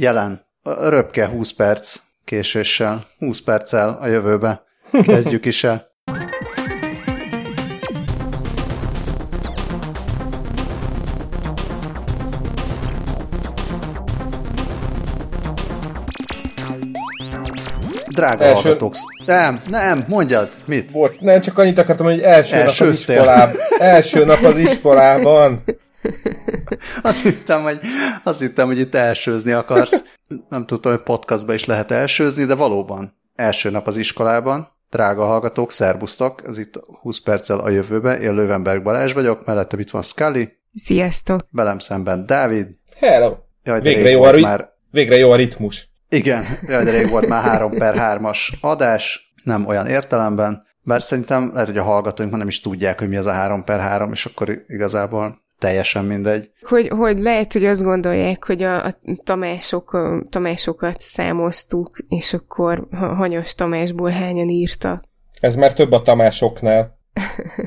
jelen. Röpke 20 perc késéssel, 20 perccel a jövőbe. Kezdjük is el. Drága Első- hallgatók. Nem, nem, mondjad, mit? Volt, nem csak annyit akartam, hogy első nap az Elsőztél. iskolában. Első nap az iskolában. Azt hittem, hogy, azt hittem, hogy itt elsőzni akarsz. Nem tudtam, hogy podcastba is lehet elsőzni, de valóban. Első nap az iskolában. Drága hallgatók, szerbusztok, ez itt 20 perccel a jövőbe. Én Lövenberg Balázs vagyok, mellettem itt van Scully, Sziasztok! velem szemben Dávid. Hello. Jaj, Végre jó, a ri- már, végre jó a ritmus. igen, jaj, de rég volt már 3 per 3-as adás, nem olyan értelemben, bár szerintem lehet, hogy a hallgatóink már nem is tudják, hogy mi az a 3 per 3, és akkor igazából teljesen mindegy. Hogy, hogy lehet, hogy azt gondolják, hogy a, a Tamások, a Tamásokat számoztuk, és akkor ha- hanyas Tamásból hányan írtak. Ez már több a Tamásoknál.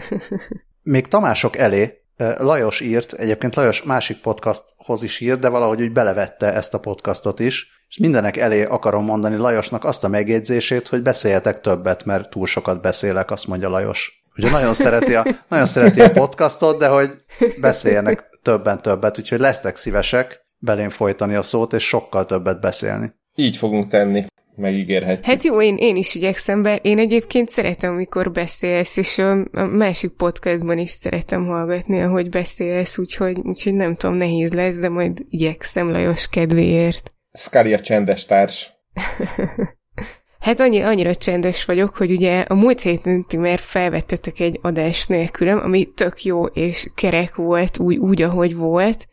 Még Tamások elé Lajos írt, egyébként Lajos másik podcasthoz is írt, de valahogy úgy belevette ezt a podcastot is, és mindenek elé akarom mondani Lajosnak azt a megjegyzését, hogy beszéljetek többet, mert túl sokat beszélek, azt mondja Lajos. Ugye nagyon szereti a, nagyon szereti a podcastot, de hogy beszéljenek többen többet, úgyhogy lesztek szívesek belén folytani a szót, és sokkal többet beszélni. Így fogunk tenni. Megígérhetjük. Hát jó, én, én is igyekszem be. Én egyébként szeretem, amikor beszélsz, és a, a másik podcastban is szeretem hallgatni, ahogy beszélsz, úgyhogy, úgyhogy nem tudom, nehéz lesz, de majd igyekszem Lajos kedvéért. Scully a csendes társ. Hát annyi, annyira csendes vagyok, hogy ugye a múlt héten ti már felvettetek egy adás nélkülem, ami tök jó és kerek volt, úgy, úgy ahogy volt,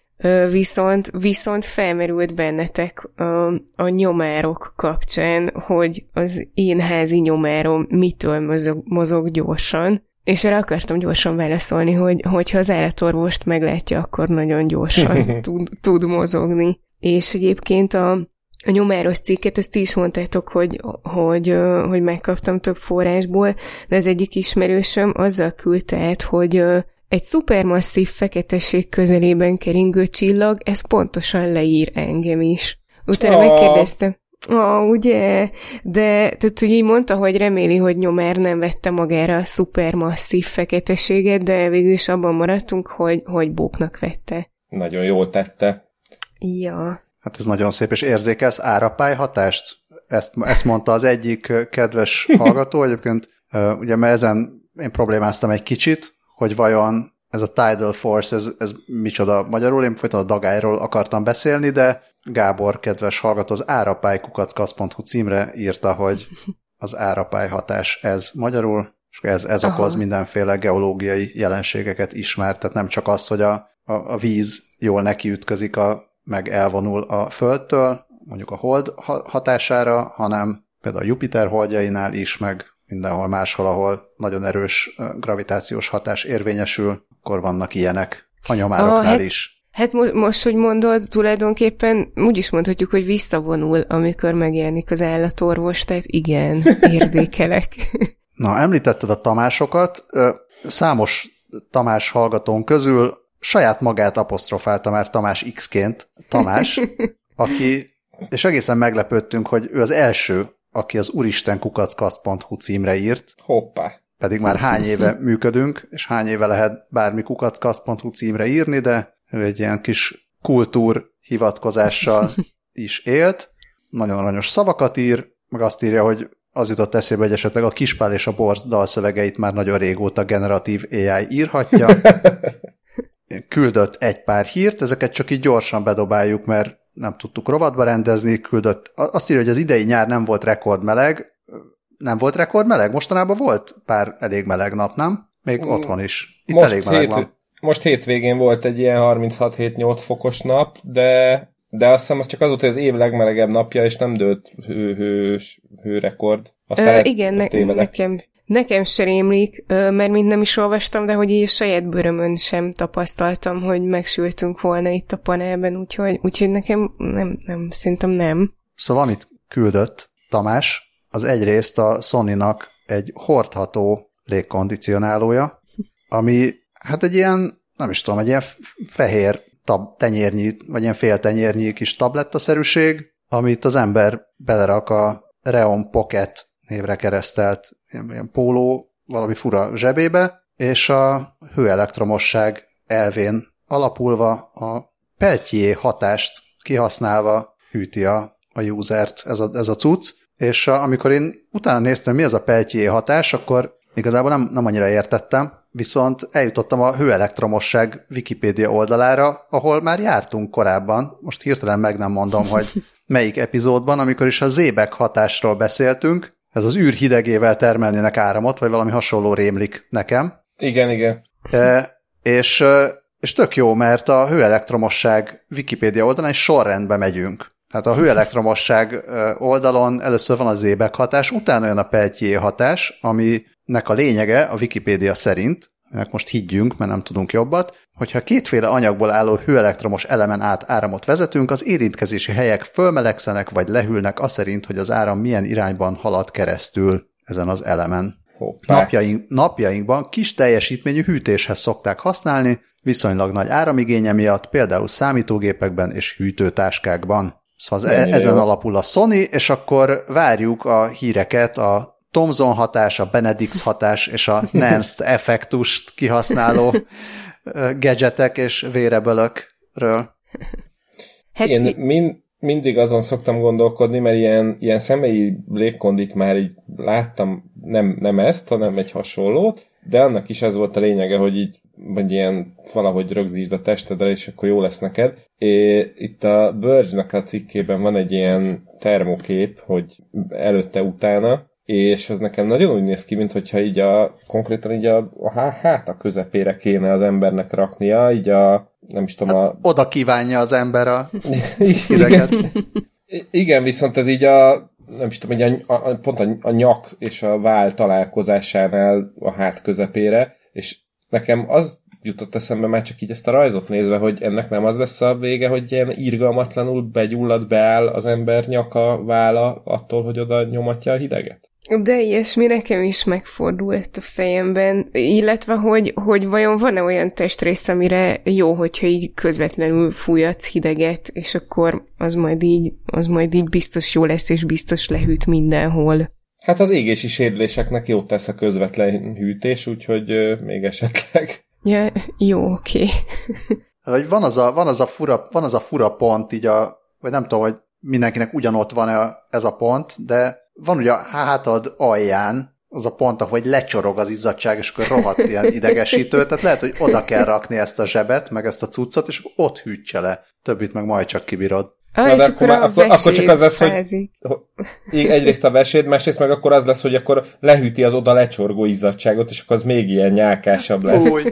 viszont, viszont felmerült bennetek a, a nyomárok kapcsán, hogy az én házi nyomárom mitől mozog, mozog gyorsan, és erre akartam gyorsan válaszolni, hogy hogyha az állatorvost meglátja, akkor nagyon gyorsan tud, tud mozogni. És egyébként a, a nyomáros cikket, ezt ti is mondtátok, hogy, hogy, hogy megkaptam több forrásból, de az egyik ismerősöm azzal küldte át, hogy egy szupermasszív feketeség közelében keringő csillag, ez pontosan leír engem is. Utána Ah. megkérdeztem, Ah, ugye? De tehát, hogy így mondta, hogy reméli, hogy nyomár nem vette magára a szupermasszív feketeséget, de végül is abban maradtunk, hogy, hogy bóknak vette. Nagyon jól tette. Ja. Hát ez nagyon szép, és érzékelsz árapály hatást? Ezt, ezt mondta az egyik kedves hallgató, egyébként ugye mert ezen én problémáztam egy kicsit, hogy vajon ez a Tidal Force, ez, ez micsoda magyarul, én folyton a dagályról akartam beszélni, de Gábor, kedves hallgató, az árapálykukackasz.hu címre írta, hogy az árapály hatás ez magyarul, és ez, ez Aha. okoz mindenféle geológiai jelenségeket ismert, tehát nem csak az, hogy a, a, a víz jól nekiütközik, a, meg elvonul a Földtől, mondjuk a hold ha- hatására, hanem például a Jupiter holdjainál is, meg mindenhol máshol, ahol nagyon erős gravitációs hatás érvényesül, akkor vannak ilyenek a nyomároknál Ah, hát- is. Hát mo- most, hogy mondod, tulajdonképpen úgy is mondhatjuk, hogy visszavonul, amikor megjelenik az állatorvos, tehát igen, érzékelek. Na, említetted a Tamásokat, számos Tamás hallgatón közül saját magát apostrofálta már Tamás X-ként, Tamás, aki, és egészen meglepődtünk, hogy ő az első, aki az uristenkukackasz.hu címre írt, Hoppá. pedig már hány éve működünk, és hány éve lehet bármi kukackasz.hu címre írni, de ő egy ilyen kis kultúr hivatkozással is élt, nagyon aranyos szavakat ír, meg azt írja, hogy az jutott eszébe, hogy esetleg a Kispál és a Borz dalszövegeit már nagyon régóta generatív AI írhatja. Küldött egy pár hírt, ezeket csak így gyorsan bedobáljuk, mert nem tudtuk rovatba rendezni, küldött. Azt írja, hogy az idei nyár nem volt rekordmeleg, nem volt rekordmeleg? Mostanában volt pár elég meleg nap, nem? Még Mm, otthon is. Itt Most, elég meleg hét, van. most hétvégén volt egy ilyen 36-7-8 fokos nap, de de azt hiszem az csak az volt, hogy az év legmelegebb napja, és nem dőlt hő, hő, hőrekord. Aztán Ö, igen, ne, nekem, nekem se rémlik, mert mint nem is olvastam, de hogy így a saját bőrömön sem tapasztaltam, hogy megsültünk volna itt a panelben, úgyhogy, úgyhogy nekem nem, nem, szerintem nem. Szóval amit küldött Tamás, az egyrészt a Sony-nak egy hordható légkondicionálója, ami hát egy ilyen, nem is tudom, egy ilyen fehér tab, tenyérnyi, vagy ilyen fél tenyérnyi kis tablettaszerűség, amit az ember belerak a Reon Pocket névre keresztelt ilyen, ilyen póló valami fura zsebébe, és a hőelektromosság elvén alapulva a Peltier hatást kihasználva hűti a, a usert ez a, ez a cucc, és a, amikor én utána néztem, mi az a Peltier hatás, akkor igazából nem, nem annyira értettem, viszont eljutottam a hőelektromosság Wikipédia oldalára, ahol már jártunk korábban, most hirtelen meg nem mondom, hogy melyik epizódban, amikor is a zébek hatásról beszéltünk, ez az űr hidegével termelnének áramot, vagy valami hasonló rémlik nekem. Igen, igen. E, és, e, és tök jó, mert a hőelektromosság Wikipédia oldalán is sorrendbe megyünk. Tehát a hőelektromosság e, oldalon először van az zébek hatás, utána jön a Peltier hatás, aminek a lényege a Wikipédia szerint, meg most higgyünk, mert nem tudunk jobbat, hogyha kétféle anyagból álló hőelektromos elemen át áramot vezetünk, az érintkezési helyek fölmelegszenek vagy lehűlnek az szerint, hogy az áram milyen irányban halad keresztül ezen az elemen. Napjaink, napjainkban kis teljesítményű hűtéshez szokták használni, viszonylag nagy áramigénye miatt, például számítógépekben és hűtőtáskákban. Szóval az e- ezen jó. alapul a Sony, és akkor várjuk a híreket a Thomson hatás, a Benedix hatás és a Nernst effektust kihasználó gadgetek és vérebölökről. Hát Én mind, mindig azon szoktam gondolkodni, mert ilyen, ilyen személyi légkondit már így láttam, nem, nem ezt, hanem egy hasonlót, de annak is ez volt a lényege, hogy így vagy ilyen valahogy rögzítsd a testedre, és akkor jó lesz neked. É, itt a Burge-nek a cikkében van egy ilyen termokép, hogy előtte-utána, és az nekem nagyon úgy néz ki, mintha így a, konkrétan így a, a hát a közepére kéne az embernek raknia, így a, nem is tudom, hát a... Oda kívánja az ember a hideget. Igen, viszont ez így a, nem is tudom, hogy a, a, pont a, a nyak és a vál találkozásánál a hát közepére, és nekem az jutott eszembe már csak így ezt a rajzot nézve, hogy ennek nem az lesz a vége, hogy ilyen irgalmatlanul begyullad, beáll az ember nyaka, vála attól, hogy oda nyomatja a hideget? De ilyesmi nekem is megfordult a fejemben, illetve hogy, hogy vajon van-e olyan testrész, amire jó, hogyha így közvetlenül fújatsz hideget, és akkor az majd így, az majd így biztos jó lesz, és biztos lehűt mindenhol. Hát az égési sérüléseknek jót tesz a közvetlen hűtés, úgyhogy euh, még esetleg. Ja, jó, oké. Okay. van, az a, van, az a fura, van az a fura pont, így a, vagy nem tudom, hogy mindenkinek ugyanott van ez a pont, de van ugye a hátad alján az a pont, ahogy lecsorog az izzadság, és akkor rohadt ilyen idegesítő, tehát lehet, hogy oda kell rakni ezt a zsebet, meg ezt a cuccot, és ott hűtse le. Többit meg majd csak kibírod. Ah, Na, és akkor, akkor, akkor, akkor csak az lesz, hogy, hogy egyrészt a veséd, másrészt meg akkor az lesz, hogy akkor lehűti az oda lecsorgó izzadságot, és akkor az még ilyen nyálkásabb lesz. Fúj.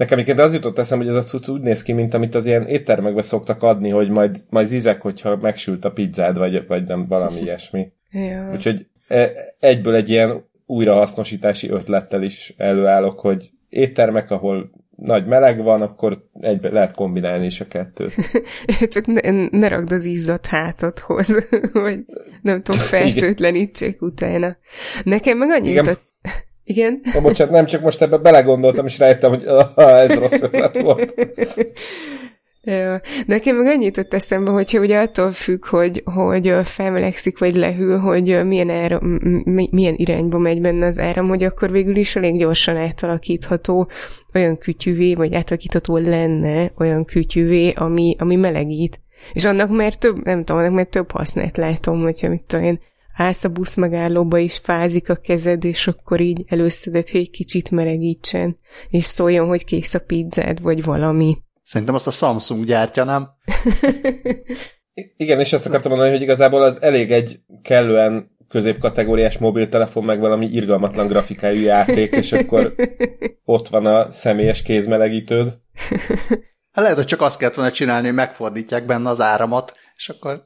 Nekem egyébként az jutott eszem, hogy ez a cucc úgy néz ki, mint amit az ilyen éttermekbe szoktak adni, hogy majd, majd zizek, hogyha megsült a pizzád, vagy, vagy nem valami ilyesmi. Ja. Úgyhogy e, egyből egy ilyen újrahasznosítási ötlettel is előállok, hogy éttermek, ahol nagy meleg van, akkor egybe lehet kombinálni is a kettőt. Csak ne, ne ragd az izzat hátadhoz, vagy nem tudom, fertőtlenítsék utána. Nekem meg annyit Igen. Igen. Oh, bocsánat, nem csak most ebbe belegondoltam, és rájöttem, hogy ez rossz ötlet volt. Nekem meg annyit ott eszembe, hogyha ugye attól függ, hogy, hogy felmelegszik vagy lehűl, hogy milyen, áram, milyen irányba megy benne az áram, hogy akkor végül is elég gyorsan átalakítható olyan kütyüvé, vagy átalakítható lenne olyan kütyüvé, ami, ami melegít. És annak már több, nem tudom, annak már több hasznát látom, hogyha mit tudom én, állsz a busz megállóba, és fázik a kezed, és akkor így előszeded, hogy egy kicsit melegítsen, és szóljon, hogy kész a pizzád, vagy valami. Szerintem azt a Samsung gyártja, nem? Igen, és ezt akartam mondani, hogy igazából az elég egy kellően középkategóriás mobiltelefon, meg valami irgalmatlan grafikájú játék, és akkor ott van a személyes kézmelegítőd. Hát lehet, hogy csak azt kellett volna csinálni, hogy megfordítják benne az áramot, és akkor...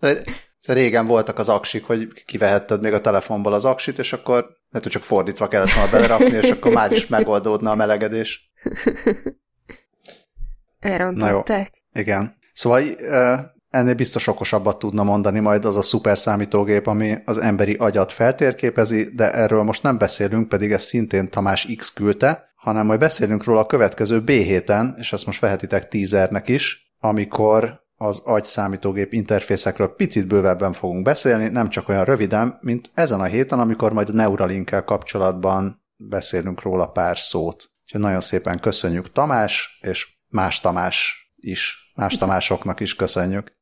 Régen voltak az aksik, hogy kivehetted még a telefonból az aksit, és akkor lehet, hogy csak fordítva kellett volna belerakni, és akkor már is megoldódna a melegedés. Elrontották. Igen. Szóval ennél biztos okosabbat tudna mondani majd az a szuper számítógép, ami az emberi agyat feltérképezi, de erről most nem beszélünk, pedig ezt szintén Tamás X küldte, hanem majd beszélünk róla a következő B héten, és azt most vehetitek teasernek is, amikor az agy számítógép interfészekről picit bővebben fogunk beszélni, nem csak olyan röviden, mint ezen a héten, amikor majd a Neuralinkkel kapcsolatban beszélünk róla pár szót. Úgyhogy nagyon szépen köszönjük Tamás, és más Tamás is, más Tamásoknak is köszönjük.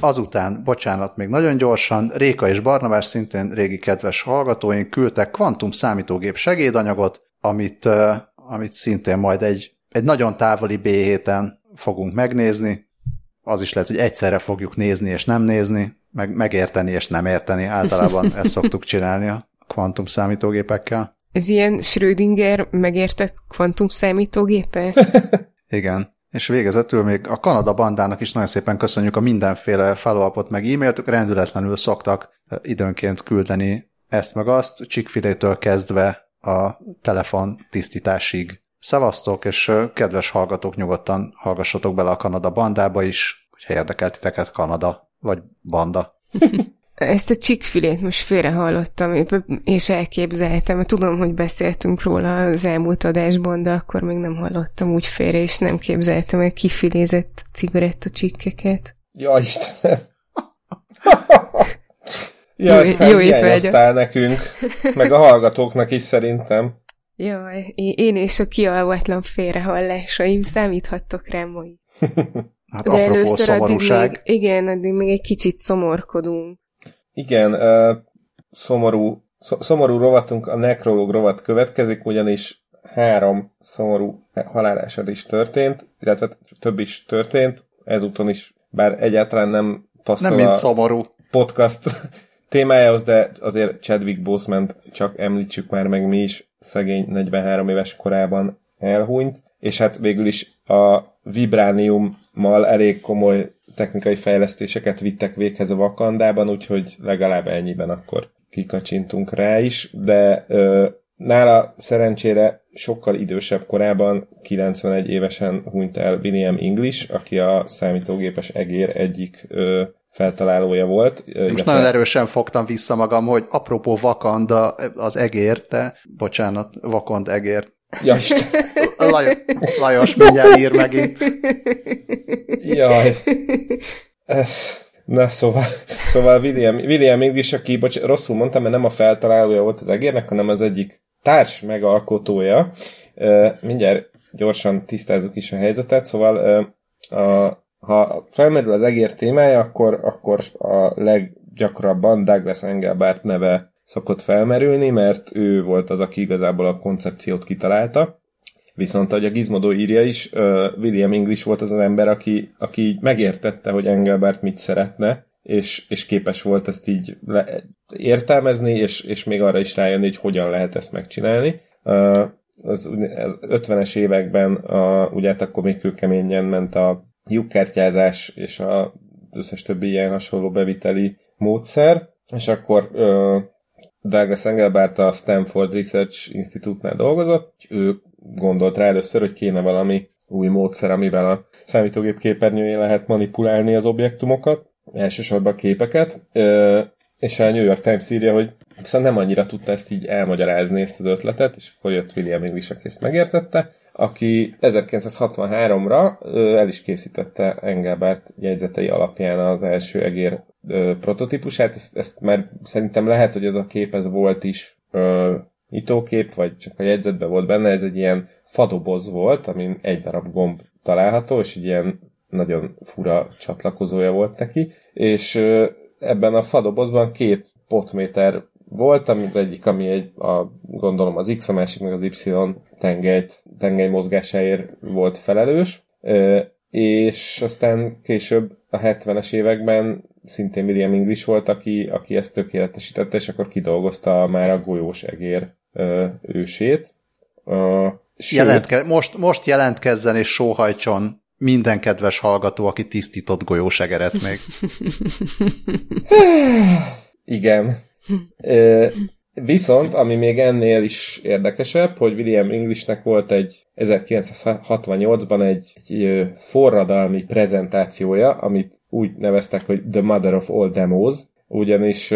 Azután, bocsánat, még nagyon gyorsan, Réka és Barnabás szintén régi kedves hallgatóink küldtek kvantum számítógép segédanyagot, amit, amit szintén majd egy, egy nagyon távoli B héten fogunk megnézni. Az is lehet, hogy egyszerre fogjuk nézni és nem nézni, meg megérteni és nem érteni. Általában ezt szoktuk csinálni a kvantum számítógépekkel. Ez ilyen Schrödinger megértett kvantum számítógépe? Igen. És végezetül még a Kanada bandának is nagyon szépen köszönjük a mindenféle follow meg e-mailt, rendületlenül szoktak időnként küldeni ezt meg azt, chick kezdve a telefon tisztításig. Szevasztok, és kedves hallgatók, nyugodtan hallgassatok bele a Kanada bandába is, hogyha érdekel titeket Kanada, vagy banda. Ezt a csikfilét most félre hallottam, és elképzeltem. Tudom, hogy beszéltünk róla az elmúlt adásban, de akkor még nem hallottam úgy félre, és nem képzeltem el kifilézett cigarettacsikkeket. Ja, Istenem! ja, jó, jó étvágyat. nekünk, meg a hallgatóknak is szerintem. Jaj, én és a kialvatlan félrehallásaim számíthattok rám majd. Hát De először addig még, igen, addig még egy kicsit szomorkodunk. Igen, uh, szomorú, szomorú rovatunk, a nekrológ rovat következik, ugyanis három szomorú halálásad is történt, illetve több is történt, ezúton is, bár egyáltalán nem passzol nem mint szomorú. podcast témájához, de azért Chadwick Boseman csak említsük már meg mi is, szegény 43 éves korában elhunyt, és hát végül is a vibrániummal elég komoly technikai fejlesztéseket vittek véghez a Vakandában, úgyhogy legalább ennyiben akkor kikacsintunk rá is, de ö, nála szerencsére sokkal idősebb korában, 91 évesen hunyt el William English, aki a számítógépes egér egyik ö, feltalálója volt. Most illetve... nagyon erősen fogtam vissza magam, hogy apropó Vakanda az egér, de bocsánat, Vakond egér. Ja. Lajos, Lajos mindjárt ír megint. Jaj. Na, szóval, szóval William, William English, aki, bocs, rosszul mondtam, mert nem a feltalálója volt az egérnek, hanem az egyik társ megalkotója. Mindjárt gyorsan tisztázzuk is a helyzetet, szóval a, ha felmerül az egér témája, akkor, akkor a leggyakrabban Douglas Engelbart neve szokott felmerülni, mert ő volt az, aki igazából a koncepciót kitalálta. Viszont, ahogy a Gizmodo írja is, William English volt az az ember, aki, aki megértette, hogy Engelbert mit szeretne, és, és képes volt ezt így le, értelmezni, és, és még arra is rájönni, hogy hogyan lehet ezt megcsinálni. Az, az 50-es években, a, ugye hát akkor még kőkeményen ment a lyukkártyázás és a összes többi ilyen hasonló beviteli módszer, és akkor Douglas Engelbart a Stanford Research Institute-nál dolgozott, ő gondolt rá először, hogy kéne valami új módszer, amivel a számítógép képernyőjén lehet manipulálni az objektumokat, elsősorban a képeket, és a New York Times írja, hogy viszont nem annyira tudta ezt így elmagyarázni, ezt az ötletet, és akkor jött William English, aki ezt megértette, aki 1963-ra el is készítette Engelbart jegyzetei alapján az első egér prototípusát, ezt, ezt már szerintem lehet, hogy ez a kép ez volt is ö, nyitókép, vagy csak a jegyzetben volt benne, ez egy ilyen fadoboz volt, amin egy darab gomb található, és egy ilyen nagyon fura csatlakozója volt neki, és ebben a fadobozban két potméter volt, ami az egyik, ami egy, a, gondolom az X, a másik meg az Y tengelyt, tengely mozgásáért volt felelős, és aztán később a 70-es években szintén William English volt, aki, aki ezt tökéletesítette, és akkor kidolgozta már a golyós egér ősét. Sőt, Jelentke, most, most jelentkezzen és sóhajtson minden kedves hallgató, aki tisztított golyós egeret még. Igen. Viszont, ami még ennél is érdekesebb, hogy William Englishnek volt egy 1968-ban egy, egy forradalmi prezentációja, amit úgy neveztek, hogy The Mother of All Demos, ugyanis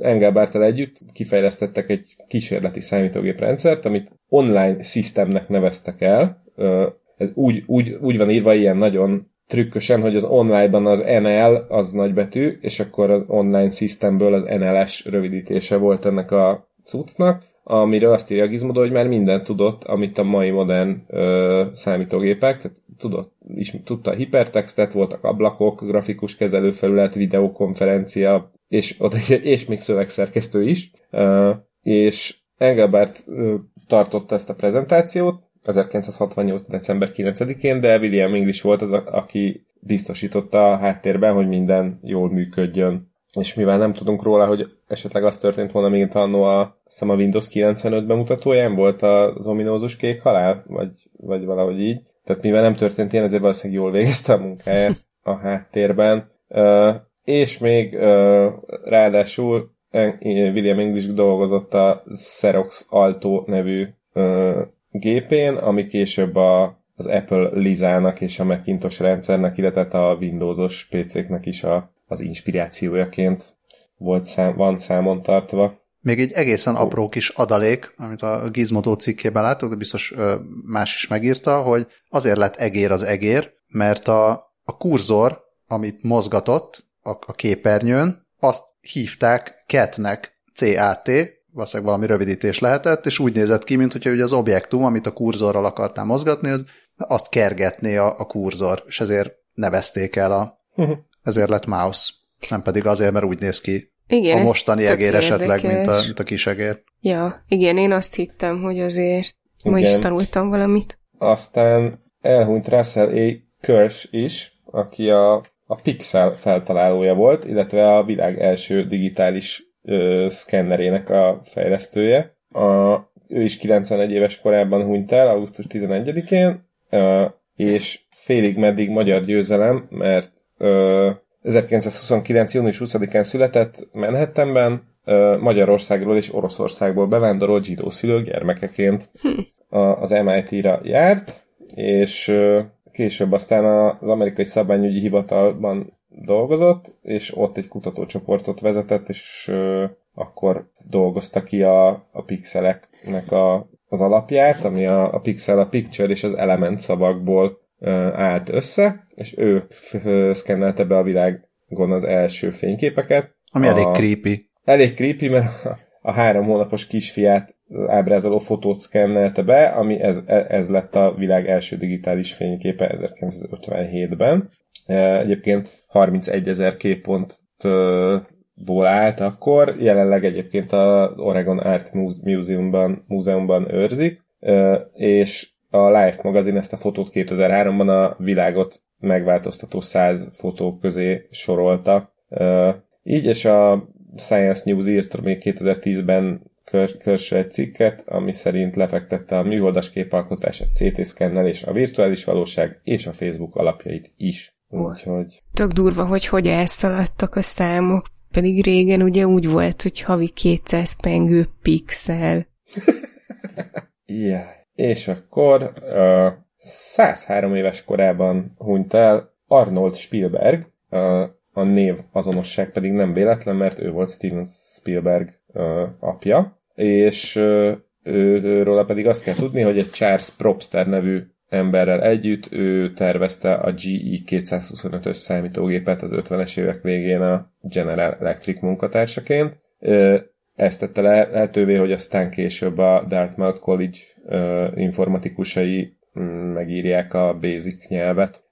Engelbártal együtt kifejlesztettek egy kísérleti számítógéprendszert, amit online systemnek neveztek el. Ez úgy, úgy, úgy van írva ilyen nagyon trükkösen, hogy az online-ban az NL az nagybetű, és akkor az online systemből az NLS rövidítése volt ennek a cuccnak, amire azt írja a Gizmodo, hogy már mindent tudott, amit a mai modern ö, számítógépek, tehát tudott, is, tudta a hipertextet, voltak ablakok, grafikus kezelőfelület, videokonferencia, és, ott, és még szövegszerkesztő is. Ö, és Engelbert ö, tartotta ezt a prezentációt, 1968. december 9-én, de William English volt az, aki biztosította a háttérben, hogy minden jól működjön. És mivel nem tudunk róla, hogy esetleg az történt volna, mint annó a, a Windows 95 bemutatóján volt az ominózus kék halál, vagy, vagy valahogy így. Tehát mivel nem történt ilyen, ezért valószínűleg jól végezte a munkáját a háttérben. Uh, és még uh, ráadásul William English dolgozott a Xerox Alto nevű uh, gépén, ami később a, az Apple Lizának és a Macintosh rendszernek, illetve a Windowsos PC-knek is a, az inspirációjaként volt szám, van számon tartva. Még egy egészen apró kis adalék, amit a Gizmodo cikkében látok, de biztos más is megírta, hogy azért lett egér az egér, mert a, a kurzor, amit mozgatott a, a képernyőn, azt hívták CAT-nek, C-A-T, valószínűleg valami rövidítés lehetett, és úgy nézett ki, mint hogyha ugye az objektum, amit a kurzorral akartál mozgatni, az azt kergetné a, a kurzor, és ezért nevezték el a, ezért lett mouse. Nem pedig azért, mert úgy néz ki igen, a mostani egér esetleg, mint a, mint a kis egér. Ja, igen, én azt hittem, hogy azért igen. ma is tanultam valamit. Aztán elhunyt Russell A. Kirsch is, aki a, a Pixel feltalálója volt, illetve a világ első digitális ö, szkennerének a fejlesztője. A, ő is 91 éves korában hunyt el, augusztus 11-én, ö, és félig meddig magyar győzelem, mert ö, 1929. június 20-án született Manhattanben, Magyarországról és Oroszországból bevándorolt zsidó szülők gyermekeként hm. az MIT-ra járt, és később aztán az amerikai szabványügyi hivatalban dolgozott, és ott egy kutatócsoportot vezetett, és akkor dolgozta ki a, a pixeleknek a, az alapját, ami a, a pixel, a picture és az element szavakból ö, állt össze, és ő szkennelte be a világon az első fényképeket. Ami a, elég creepy. Elég creepy, mert a, a három hónapos kisfiát ábrázoló fotót szkennelte be, ami ez, ez lett a világ első digitális fényképe 1957-ben. Egyébként 31 ezer képpontból állt akkor, jelenleg egyébként a Oregon Art Museumban, múzeumban őrzik, és a Life magazin ezt a fotót 2003-ban a világot megváltoztató 100 fotó közé sorolta. Így, és a Science News írt még 2010-ben Körső egy cikket, ami szerint lefektette a műholdas képalkotás, a CT és a virtuális valóság és a Facebook alapjait is. Úgyhogy... Tök durva, hogy hogy elszaladtak a számok, pedig régen ugye úgy volt, hogy havi 200 pengő pixel. yeah. És akkor uh, 103 éves korában hunyt el Arnold Spielberg, uh, a név azonosság pedig nem véletlen, mert ő volt Steven Spielberg uh, apja, és uh, őről pedig azt kell tudni, hogy egy Charles Propster nevű emberrel együtt ő tervezte a GE 225-ös számítógépet az 50-es évek végén a General Electric munkatársaként. Ezt tette lehetővé, hogy aztán később a Dartmouth College informatikusai mm, megírják a Basic nyelvet.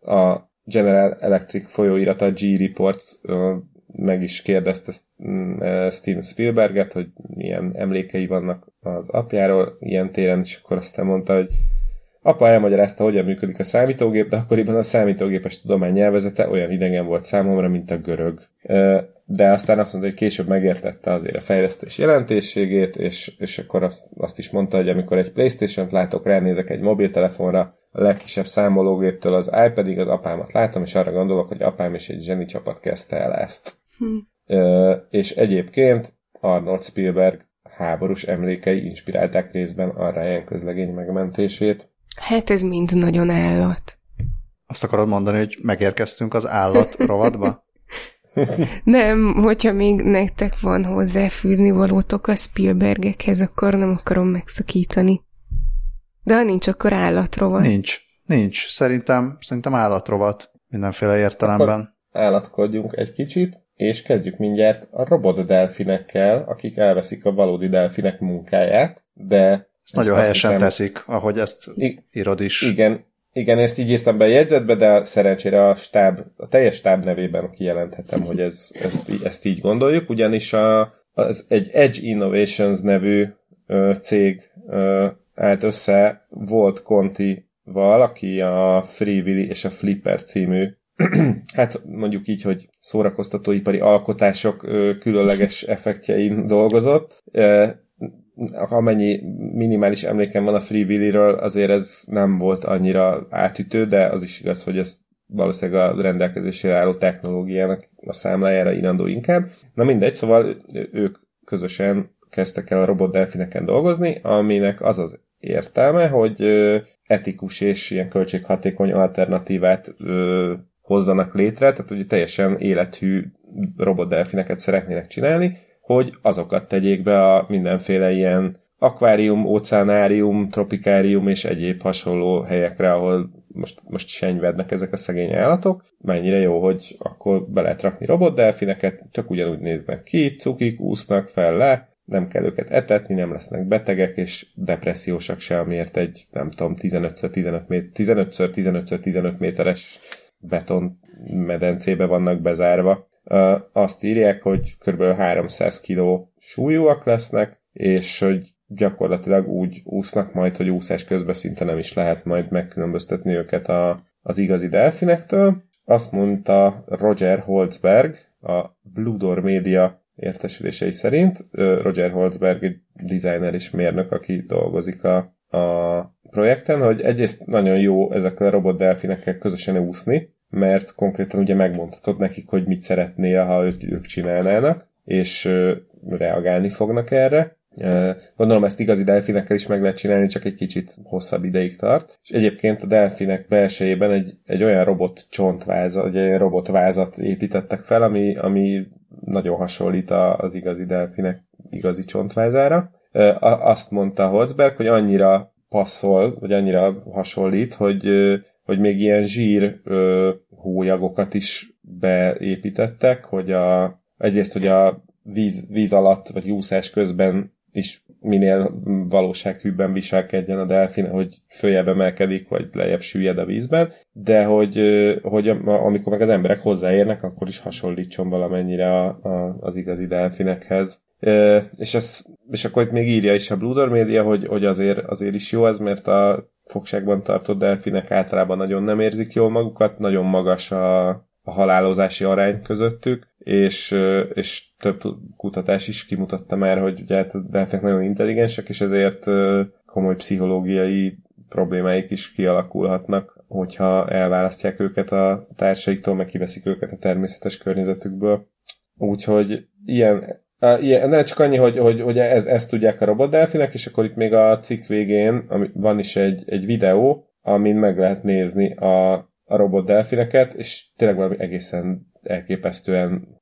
A General Electric folyóirat, a G Reports meg is kérdezte mm, Steven Spielberget, hogy milyen emlékei vannak az apjáról ilyen téren, és akkor aztán mondta, hogy apa elmagyarázta, hogyan működik a számítógép, de akkoriban a számítógépes tudomány nyelvezete olyan idegen volt számomra, mint a görög. De aztán azt mondta, hogy később megértette azért a fejlesztés jelentőségét, és, és akkor azt, azt is mondta, hogy amikor egy Playstation-t látok, ránézek egy mobiltelefonra, a legkisebb számológéptől az iPadig az apámat látom, és arra gondolok, hogy apám is egy zseni csapat kezdte el ezt. Hm. És egyébként Arnold Spielberg háborús emlékei inspirálták részben a Ryan közlegény megmentését. Hát ez mind nagyon állat. Azt akarod mondani, hogy megérkeztünk az állat rovadba? nem, hogyha még nektek van hozzáfűzni valótok a Spielbergekhez, akkor nem akarom megszakítani. De ha nincs, akkor állatrovat. Nincs. Nincs. Szerintem, szerintem állatrovat mindenféle értelemben. Akkor állatkodjunk egy kicsit, és kezdjük mindjárt a robot delfinekkel, akik elveszik a valódi delfinek munkáját, de... Ezt nagyon helyesen hiszem, teszik, ahogy ezt írod is. Igen, igen, ezt így írtam be a jegyzetbe, de szerencsére a stáb, a teljes stáb nevében kijelenthetem, hogy ez, ezt, ezt így gondoljuk, ugyanis a, az egy Edge Innovations nevű ö, cég ö, állt össze volt Conti valaki a Free Willy és a Flipper című hát mondjuk így, hogy szórakoztatóipari alkotások különleges effektjein dolgozott. Amennyi minimális emlékem van a Free Willy-ről, azért ez nem volt annyira átütő, de az is igaz, hogy ez valószínűleg a rendelkezésére álló technológiának a számlájára irandó inkább. Na mindegy, szóval ők közösen kezdtek el a robot delfineken dolgozni, aminek az az értelme, hogy etikus és ilyen költséghatékony alternatívát hozzanak létre, tehát hogy teljesen élethű robotdelfineket szeretnének csinálni, hogy azokat tegyék be a mindenféle ilyen akvárium, óceánárium, tropikárium és egyéb hasonló helyekre, ahol most, most senyvednek ezek a szegény állatok. Mennyire jó, hogy akkor be lehet rakni robotdelfineket, csak ugyanúgy néznek ki, cukik, úsznak fel le, nem kell őket etetni, nem lesznek betegek, és depressziósak se, amiért egy, nem tudom, 15x15 méter, 15x15x15 méteres beton medencébe vannak bezárva. Azt írják, hogy kb. 300 kg súlyúak lesznek, és hogy gyakorlatilag úgy úsznak majd, hogy úszás közben szinte nem is lehet majd megkülönböztetni őket a, az igazi delfinektől. Azt mondta Roger Holzberg, a Blue Door Media értesülései szerint. Roger Holzberg egy designer és mérnök, aki dolgozik a, a projekten, hogy egyrészt nagyon jó ezekkel a robot delfinekkel közösen úszni, mert konkrétan ugye megmondhatod nekik, hogy mit szeretnél, ha ők, ők csinálnának, és reagálni fognak erre. Gondolom ezt igazi delfinekkel is meg lehet csinálni, csak egy kicsit hosszabb ideig tart. És egyébként a delfinek belsejében egy, egy olyan robot csontvázat, egy olyan robotvázat építettek fel, ami, ami nagyon hasonlít az igazi delfinek igazi csontvázára. Azt mondta Holzberg, hogy annyira passzol, vagy annyira hasonlít, hogy, hogy még ilyen zsír hólyagokat is beépítettek, hogy a, egyrészt, hogy a víz, víz alatt, vagy úszás közben is minél valósághűbben viselkedjen a delfin, hogy följebb emelkedik, vagy lejjebb süllyed a vízben, de hogy, hogy amikor meg az emberek hozzáérnek, akkor is hasonlítson valamennyire a, a, az igazi delfinekhez. És, ez, és akkor itt még írja is a Blooder Media, hogy, hogy azért, azért is jó ez, mert a fogságban tartott delfinek általában nagyon nem érzik jól magukat, nagyon magas a, a halálozási arány közöttük, és, és több kutatás is kimutatta már, hogy ugye hát a delfinek nagyon intelligensek, és ezért komoly pszichológiai problémáik is kialakulhatnak, hogyha elválasztják őket a társaiktól, meg kiveszik őket a természetes környezetükből. Úgyhogy ilyen ilyen, ne csak annyi, hogy, hogy, hogy ez, ezt tudják a robotdelfinek, és akkor itt még a cikk végén ami, van is egy, egy videó, amin meg lehet nézni a, a robotdelfineket, és tényleg valami egészen elképesztően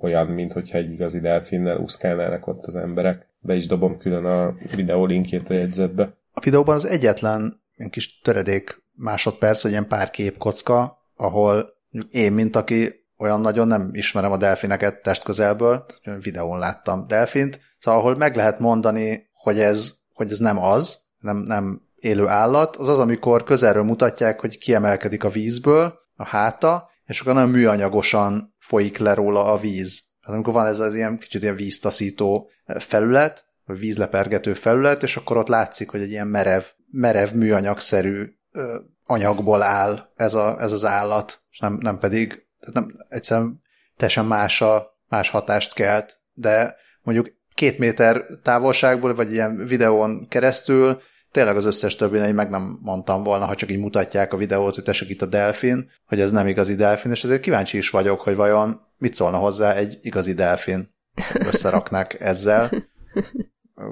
olyan, mint hogyha egy igazi delfinnel úszkálnának ott az emberek. Be is dobom külön a videó linkjét a jegyzetbe. A videóban az egyetlen egy kis töredék másodperc, hogy ilyen pár képkocka, ahol én, mint aki olyan nagyon nem ismerem a delfineket testközelből, videón láttam delfint, szóval ahol meg lehet mondani, hogy ez, hogy ez nem az, nem, nem élő állat, az az, amikor közelről mutatják, hogy kiemelkedik a vízből a háta, és akkor nagyon műanyagosan folyik le róla a víz. Hát amikor van ez az ilyen kicsit ilyen víztaszító felület, vagy vízlepergető felület, és akkor ott látszik, hogy egy ilyen merev, merev műanyagszerű ö, anyagból áll ez, a, ez az állat, és nem, nem pedig tehát nem, egyszerűen teljesen más, a, más hatást kelt, de mondjuk két méter távolságból, vagy ilyen videón keresztül tényleg az összes többi meg nem mondtam volna, ha csak így mutatják a videót, hogy tessék itt a delfin, hogy ez nem igazi delfin, és ezért kíváncsi is vagyok, hogy vajon mit szólna hozzá egy igazi delfin összeraknák ezzel.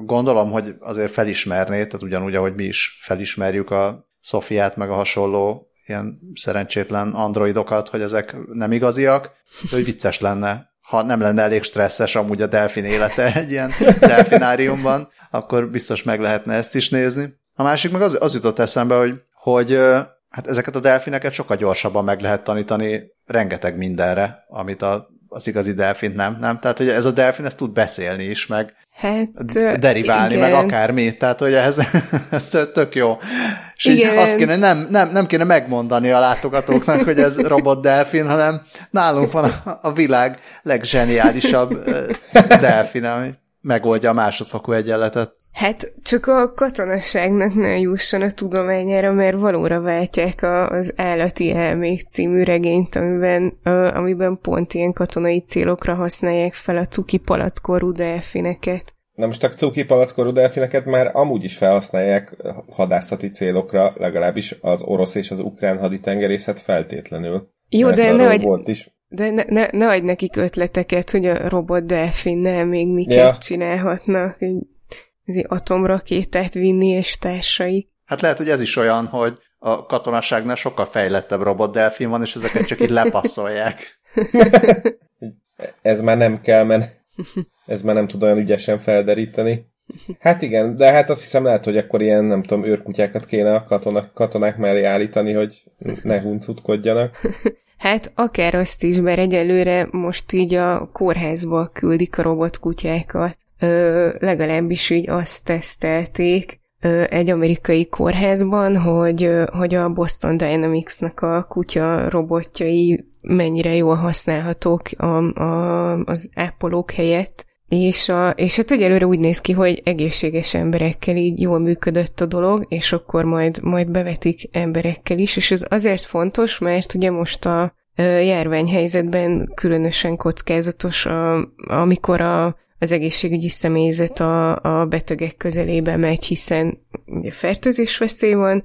Gondolom, hogy azért felismerné, tehát ugyanúgy, ahogy mi is felismerjük a Szofiát, meg a hasonló ilyen szerencsétlen androidokat, hogy ezek nem igaziak, hogy vicces lenne, ha nem lenne elég stresszes amúgy a delfin élete egy ilyen delfináriumban, akkor biztos meg lehetne ezt is nézni. A másik meg az, az jutott eszembe, hogy, hogy hát ezeket a delfineket sokkal gyorsabban meg lehet tanítani rengeteg mindenre, amit a, az igazi delfint nem, nem? Tehát, hogy ez a delfin ezt tud beszélni is, meg hát, deriválni, igen. meg akármi, tehát, hogy ez, ez tök jó. És igen. így azt kéne, nem, nem, nem kéne megmondani a látogatóknak, hogy ez robot delfin, hanem nálunk van a, a világ legzseniálisabb delfin, ami megoldja a másodfokú egyenletet. Hát csak a katonaságnak ne jusson a tudományára, mert valóra váltják a, az Állati Elmék című regényt, amiben, amiben pont ilyen katonai célokra használják fel a cuki palackorú delfineket. Na most a cuki palackorú delfineket már amúgy is felhasználják hadászati célokra, legalábbis az orosz és az ukrán haditengerészet feltétlenül. Jó, de ne, vagy, volt is. De ne, ne, ne adj nekik ötleteket, hogy a robot delfinnel még miket ja. csinálhatnak. Atomrakétát vinni és társai. Hát lehet, hogy ez is olyan, hogy a katonaságnál sokkal fejlettebb robot delfin van, és ezeket csak így lepasszolják. ez már nem kell, mert ez már nem tud olyan ügyesen felderíteni. Hát igen, de hát azt hiszem lehet, hogy akkor ilyen, nem tudom, őrkutyákat kéne a katonák, katonák mellé állítani, hogy ne huncutkodjanak. Hát akár azt is, mert egyelőre most így a kórházba küldik a robotkutyákat. Ö, legalábbis így azt tesztelték ö, egy amerikai kórházban, hogy, ö, hogy a Boston Dynamics-nak a kutya robotjai mennyire jól használhatók a, a, az ápolók helyett, és, a, és hát egyelőre úgy néz ki, hogy egészséges emberekkel így jól működött a dolog, és akkor majd, majd bevetik emberekkel is, és ez azért fontos, mert ugye most a járványhelyzetben különösen kockázatos, a, amikor a, az egészségügyi személyzet a, a betegek közelébe megy, hiszen ugye fertőzés veszély van,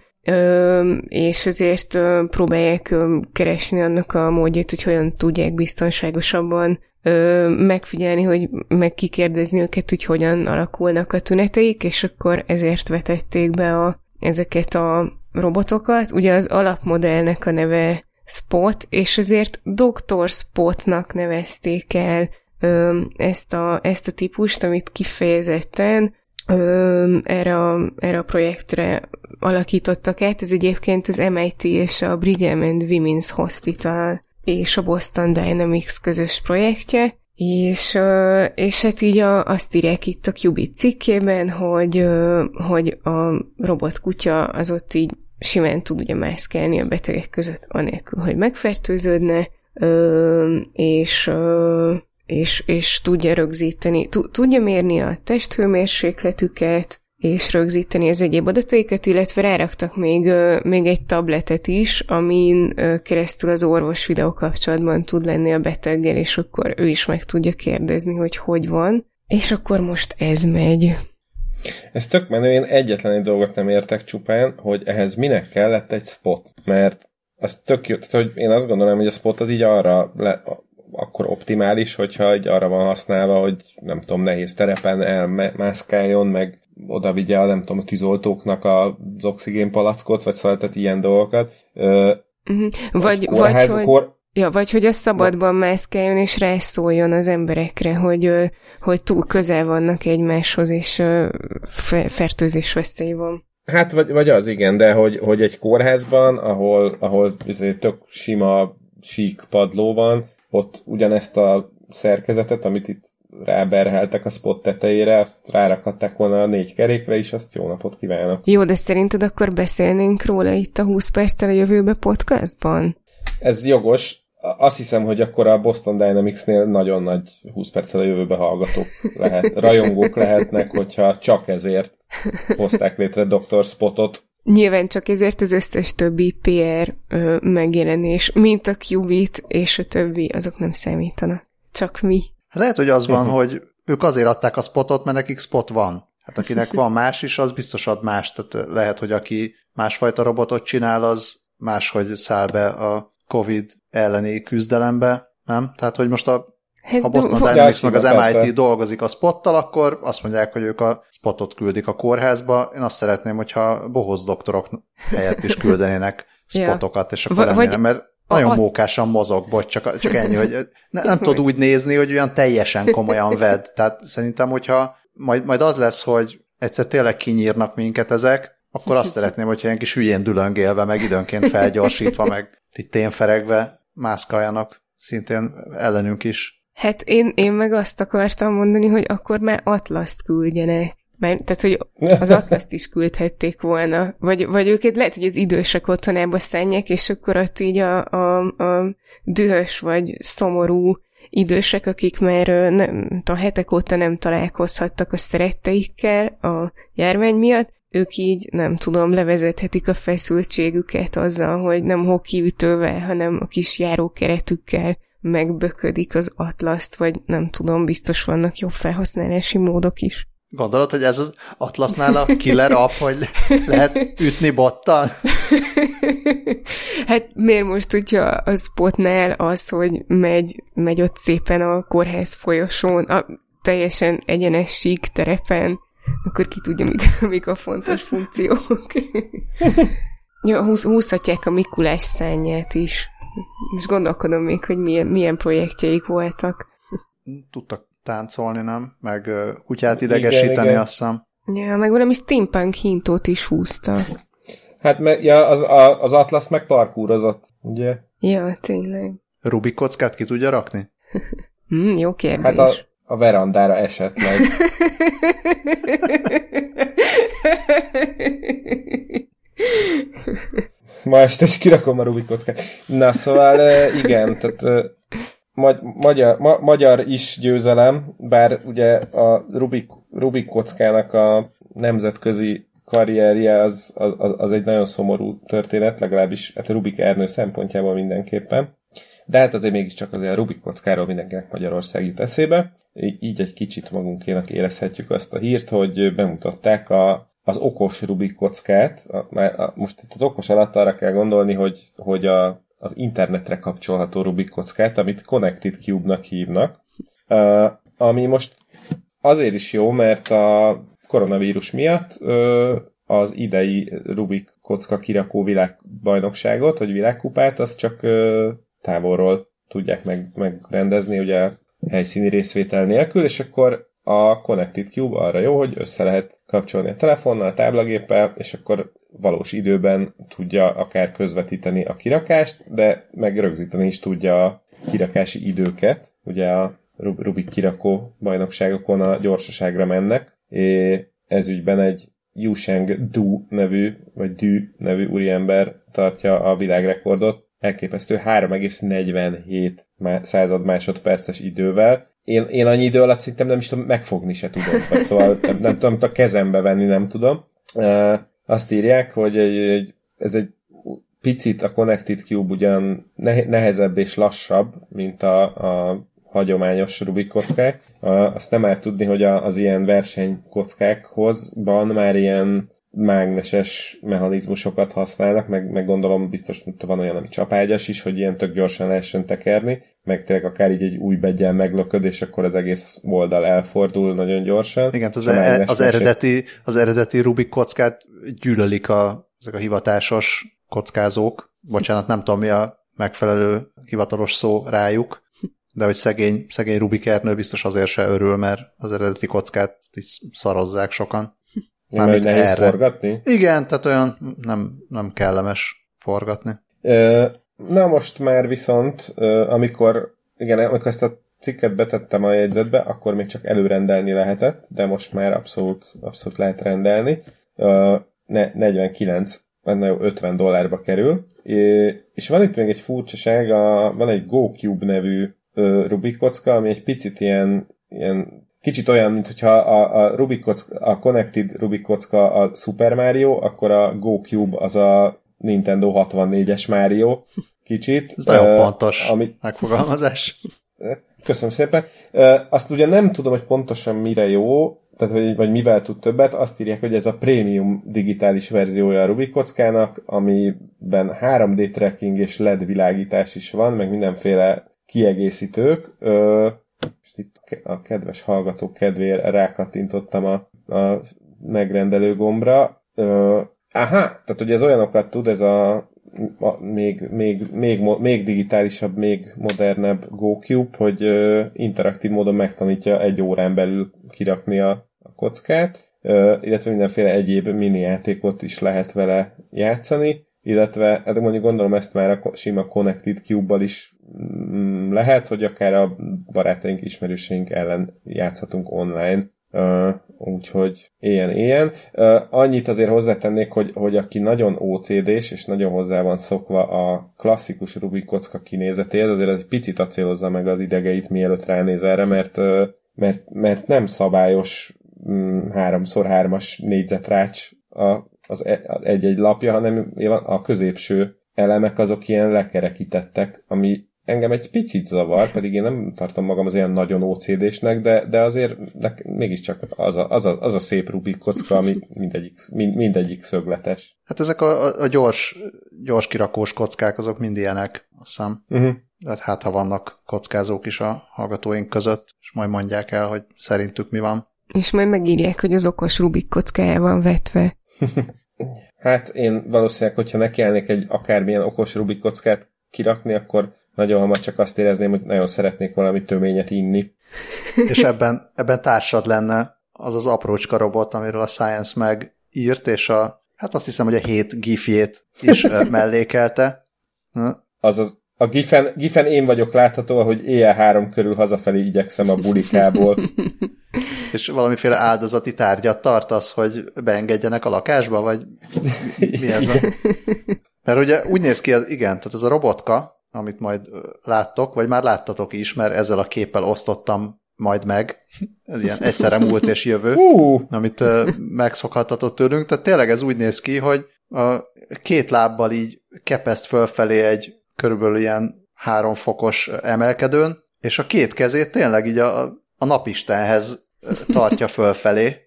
és ezért próbálják keresni annak a módját, hogy hogyan tudják biztonságosabban megfigyelni, hogy meg kikérdezni őket, hogy hogyan alakulnak a tüneteik, és akkor ezért vetették be a, ezeket a robotokat. Ugye az alapmodellnek a neve Spot, és ezért Dr. Spotnak nevezték el ezt a, ezt a típust, amit kifejezetten erre a, erre a projektre alakítottak át. Ez egyébként az MIT és a Brigham and Women's Hospital és a Boston Dynamics közös projektje, és, és hát így a, azt írják itt a Qubit cikkében, hogy, hogy a robotkutya az ott így simán tud ugye mászkálni a betegek között, anélkül, hogy megfertőződne, és és, és tudja rögzíteni, tudja mérni a testhőmérsékletüket, és rögzíteni az egyéb adataikat, illetve ráraktak még, még egy tabletet is, amin keresztül az orvos videókapcsolatban tud lenni a beteggel, és akkor ő is meg tudja kérdezni, hogy hogy van. És akkor most ez megy. Ez tök menő, én egyetlen egy dolgot nem értek csupán, hogy ehhez minek kellett egy spot, mert az tök jó, tehát hogy én azt gondolom, hogy a spot az így arra le, akkor optimális, hogyha egy arra van használva, hogy nem tudom, nehéz terepen elmászkáljon, meg oda vigye a, nem tudom, a tűzoltóknak az oxigénpalackot, vagy szóval tehát ilyen dolgokat. Uh-huh. Vagy, kórház, vagy, hogy... Kor... Ja, vagy hogy a szabadban mászkáljon és rászóljon az emberekre, hogy, hogy túl közel vannak egymáshoz, és fertőzés veszély van. Hát, vagy, vagy az, igen, de hogy, hogy egy kórházban, ahol, ahol izé tök sima sík padló van, ott ugyanezt a szerkezetet, amit itt ráberheltek a spot tetejére, azt rárakhatták volna a négy kerékre is, azt jó napot kívánok. Jó, de szerinted akkor beszélnénk róla itt a 20 perccel a jövőbe podcastban? Ez jogos. Azt hiszem, hogy akkor a Boston Dynamics-nél nagyon nagy 20 perccel a jövőbe hallgatók lehet, rajongók lehetnek, hogyha csak ezért hozták létre Dr. Spotot. Nyilván csak ezért az összes többi PR ö, megjelenés, mint a Qubit és a többi, azok nem számítanak. Csak mi. Lehet, hogy az van, hogy ők azért adták a spotot, mert nekik spot van. Hát akinek van más is, az biztos ad más. Tehát lehet, hogy aki másfajta robotot csinál, az máshogy száll be a COVID elleni küzdelembe, nem? Tehát, hogy most a Hát, ha Boston Dynamics meg az MIT persze. dolgozik a spottal, akkor azt mondják, hogy ők a spotot küldik a kórházba. Én azt szeretném, hogyha bohoz doktorok helyett is küldenének spotokat, és akkor vagy, nem, mert nagyon a, mókásan mozog, bocs, csak, csak ennyi, hogy ne, nem tudod úgy nézni, hogy olyan teljesen komolyan ved. Tehát szerintem, hogyha majd, majd az lesz, hogy egyszer tényleg kinyírnak minket ezek, akkor azt szeretném, hogyha ilyen kis hülyén dülöngélve, meg időnként felgyorsítva, meg itt ténferegve mászkáljanak szintén ellenünk is. Hát én, én meg azt akartam mondani, hogy akkor már atlaszt küldjenek. Mert, tehát, hogy az atlaszt is küldhették volna. Vagy, vagy őket lehet, hogy az idősek otthonába szennyek, és akkor ott így a, a, a dühös vagy szomorú idősek, akik már nem, a hetek óta nem találkozhattak a szeretteikkel a járvány miatt, ők így, nem tudom, levezethetik a feszültségüket azzal, hogy nem hokiütővel, hanem a kis járókeretükkel megböködik az atlaszt, vagy nem tudom, biztos vannak jobb felhasználási módok is. Gondolod, hogy ez az Atlasnál a killer app, hogy lehet ütni bottal? hát miért most, hogyha a spotnál az, hogy megy, megy ott szépen a kórház folyosón, a teljesen egyenes sík terepen, akkor ki tudja, mik, mik a fontos funkciók. ja, húz, húzhatják a Mikulás szányát is. És gondolkodom még, hogy milyen, milyen projektjeik voltak. Tudtak táncolni, nem? Meg kutyát idegesíteni, igen, igen. azt hiszem. Ja, meg valami steampunk hintót is húztak. Hát me, ja, az, a, az Atlas meg parkúrozott, ugye? Ja, tényleg. Rubik kockát ki tudja rakni? hmm, jó kérdés. Hát a, a verandára esett meg. Ma este is kirakom a Rubik kockát. Na, szóval igen, tehát magyar, ma, magyar is győzelem, bár ugye a Rubik, Rubik kockának a nemzetközi karrierje az, az, az egy nagyon szomorú történet, legalábbis hát a Rubik Ernő szempontjából mindenképpen. De hát azért mégiscsak azért a Rubik kockáról mindenkinek Magyarország jut eszébe. Így egy kicsit magunkénak érezhetjük azt a hírt, hogy bemutatták a, az okos Rubik kockát. A, most itt az okos alatt arra kell gondolni, hogy, hogy a, az internetre kapcsolható Rubik kockát, amit Connected Cube-nak hívnak, ami most azért is jó, mert a koronavírus miatt az idei Rubik kocka kirakó világbajnokságot, vagy világkupát, azt csak távolról tudják meg, megrendezni, ugye helyszíni részvétel nélkül, és akkor a Connected Cube arra jó, hogy össze lehet kapcsolni a telefonnal, a táblagéppel, és akkor valós időben tudja akár közvetíteni a kirakást, de meg rögzíteni is tudja a kirakási időket. Ugye a Rubik kirakó bajnokságokon a gyorsaságra mennek, és ez ügyben egy Yusheng Du nevű, vagy Du nevű úriember tartja a világrekordot, elképesztő 3,47 század másodperces idővel. Én, én annyi idő alatt szerintem nem is tudom, megfogni se tudom. Szóval nem, nem tudom, a kezembe venni nem tudom. Azt írják, hogy ez egy picit a Connected Cube ugyan nehezebb és lassabb, mint a, a hagyományos Rubik kockák. Azt nem már tudni, hogy az ilyen versenykockákhoz van már ilyen mágneses mechanizmusokat használnak, meg, meg gondolom biztos hogy van olyan, ami csapágyas is, hogy ilyen tök gyorsan lehessen tekerni, meg tényleg akár így egy új begyen meglököd, és akkor az egész oldal elfordul nagyon gyorsan. Igen, az, e- az, eredeti, az eredeti Rubik kockát gyűlölik a, ezek a hivatásos kockázók. Bocsánat, nem tudom mi a megfelelő hivatalos szó rájuk, de hogy szegény, szegény Rubik Ernő biztos azért se örül, mert az eredeti kockát így szarozzák sokan. Mármint nehéz erre. forgatni? Igen, tehát olyan nem, nem kellemes forgatni. Na most már viszont, amikor, igen, amikor ezt a cikket betettem a jegyzetbe, akkor még csak előrendelni lehetett, de most már abszolút, abszolút lehet rendelni. 49, vagy 50 dollárba kerül. És van itt még egy furcsaság, a, van egy GoCube nevű Rubik kocka, ami egy picit ilyen, ilyen kicsit olyan, mint hogyha a, a, Rubik kocka, a Connected Rubik kocka a Super Mario, akkor a GoCube az a Nintendo 64-es Mario kicsit. Ez nagyon uh, pontos ami... megfogalmazás. Köszönöm szépen. Uh, azt ugye nem tudom, hogy pontosan mire jó, tehát hogy, vagy mivel tud többet, azt írják, hogy ez a prémium digitális verziója a Rubik kockának, amiben 3D tracking és LED világítás is van, meg mindenféle kiegészítők. Uh, és itt a kedves hallgatók kedvéért rákattintottam a, a megrendelő gombra. Uh, aha, tehát hogy ez olyanokat tud, ez a még, még, még, még digitálisabb, még modernebb GoCube, hogy interaktív módon megtanítja egy órán belül kirakni a, a kockát, illetve mindenféle egyéb mini játékot is lehet vele játszani, illetve hát mondjuk gondolom ezt már a sima Connected Cube-bal is mm, lehet, hogy akár a barátaink, ismerőseink ellen játszhatunk online, Uh, úgyhogy ilyen, ilyen. Uh, annyit azért hozzátennék, hogy, hogy aki nagyon OCD-s és nagyon hozzá van szokva a klasszikus Rubik kocka kinézetéhez, azért egy picit acélozza meg az idegeit, mielőtt ránéz erre, mert, uh, mert, mert nem szabályos mm, háromszor hármas négyzetrács a, az e, egy-egy lapja, hanem a középső elemek azok ilyen lekerekítettek, ami engem egy picit zavar, pedig én nem tartom magam az ilyen nagyon OCD-snek, de, de azért de mégiscsak az a, az, a, az a szép Rubik kocka, ami mindegyik, mind, mindegyik szögletes. Hát ezek a, a gyors, gyors kirakós kockák, azok mind ilyenek, azt hiszem. Uh-huh. Tehát hát, ha vannak kockázók is a hallgatóink között, és majd mondják el, hogy szerintük mi van. És majd megírják, hogy az okos Rubik kockája van vetve. hát én valószínűleg, hogyha nekiállnék egy akármilyen okos Rubik kockát kirakni, akkor nagyon hamar csak azt érezném, hogy nagyon szeretnék valami töményet inni. és ebben, ebben társad lenne az az aprócska robot, amiről a Science meg írt, és a, hát azt hiszem, hogy a hét gifjét is mellékelte. Azaz, a gifen, gifen én vagyok látható, hogy éjjel három körül hazafelé igyekszem a bulikából. és valamiféle áldozati tárgyat tartasz, hogy beengedjenek a lakásba, vagy mi ez a... Mert ugye úgy néz ki, igen, tehát ez a robotka, amit majd láttok, vagy már láttatok is, mert ezzel a képpel osztottam majd meg. Ez ilyen egyszerre múlt és jövő, uh. amit megszokhatatott tőlünk. Tehát tényleg ez úgy néz ki, hogy a két lábbal így kepeszt fölfelé egy körülbelül ilyen három fokos emelkedőn, és a két kezét tényleg így a, a napistenhez tartja fölfelé,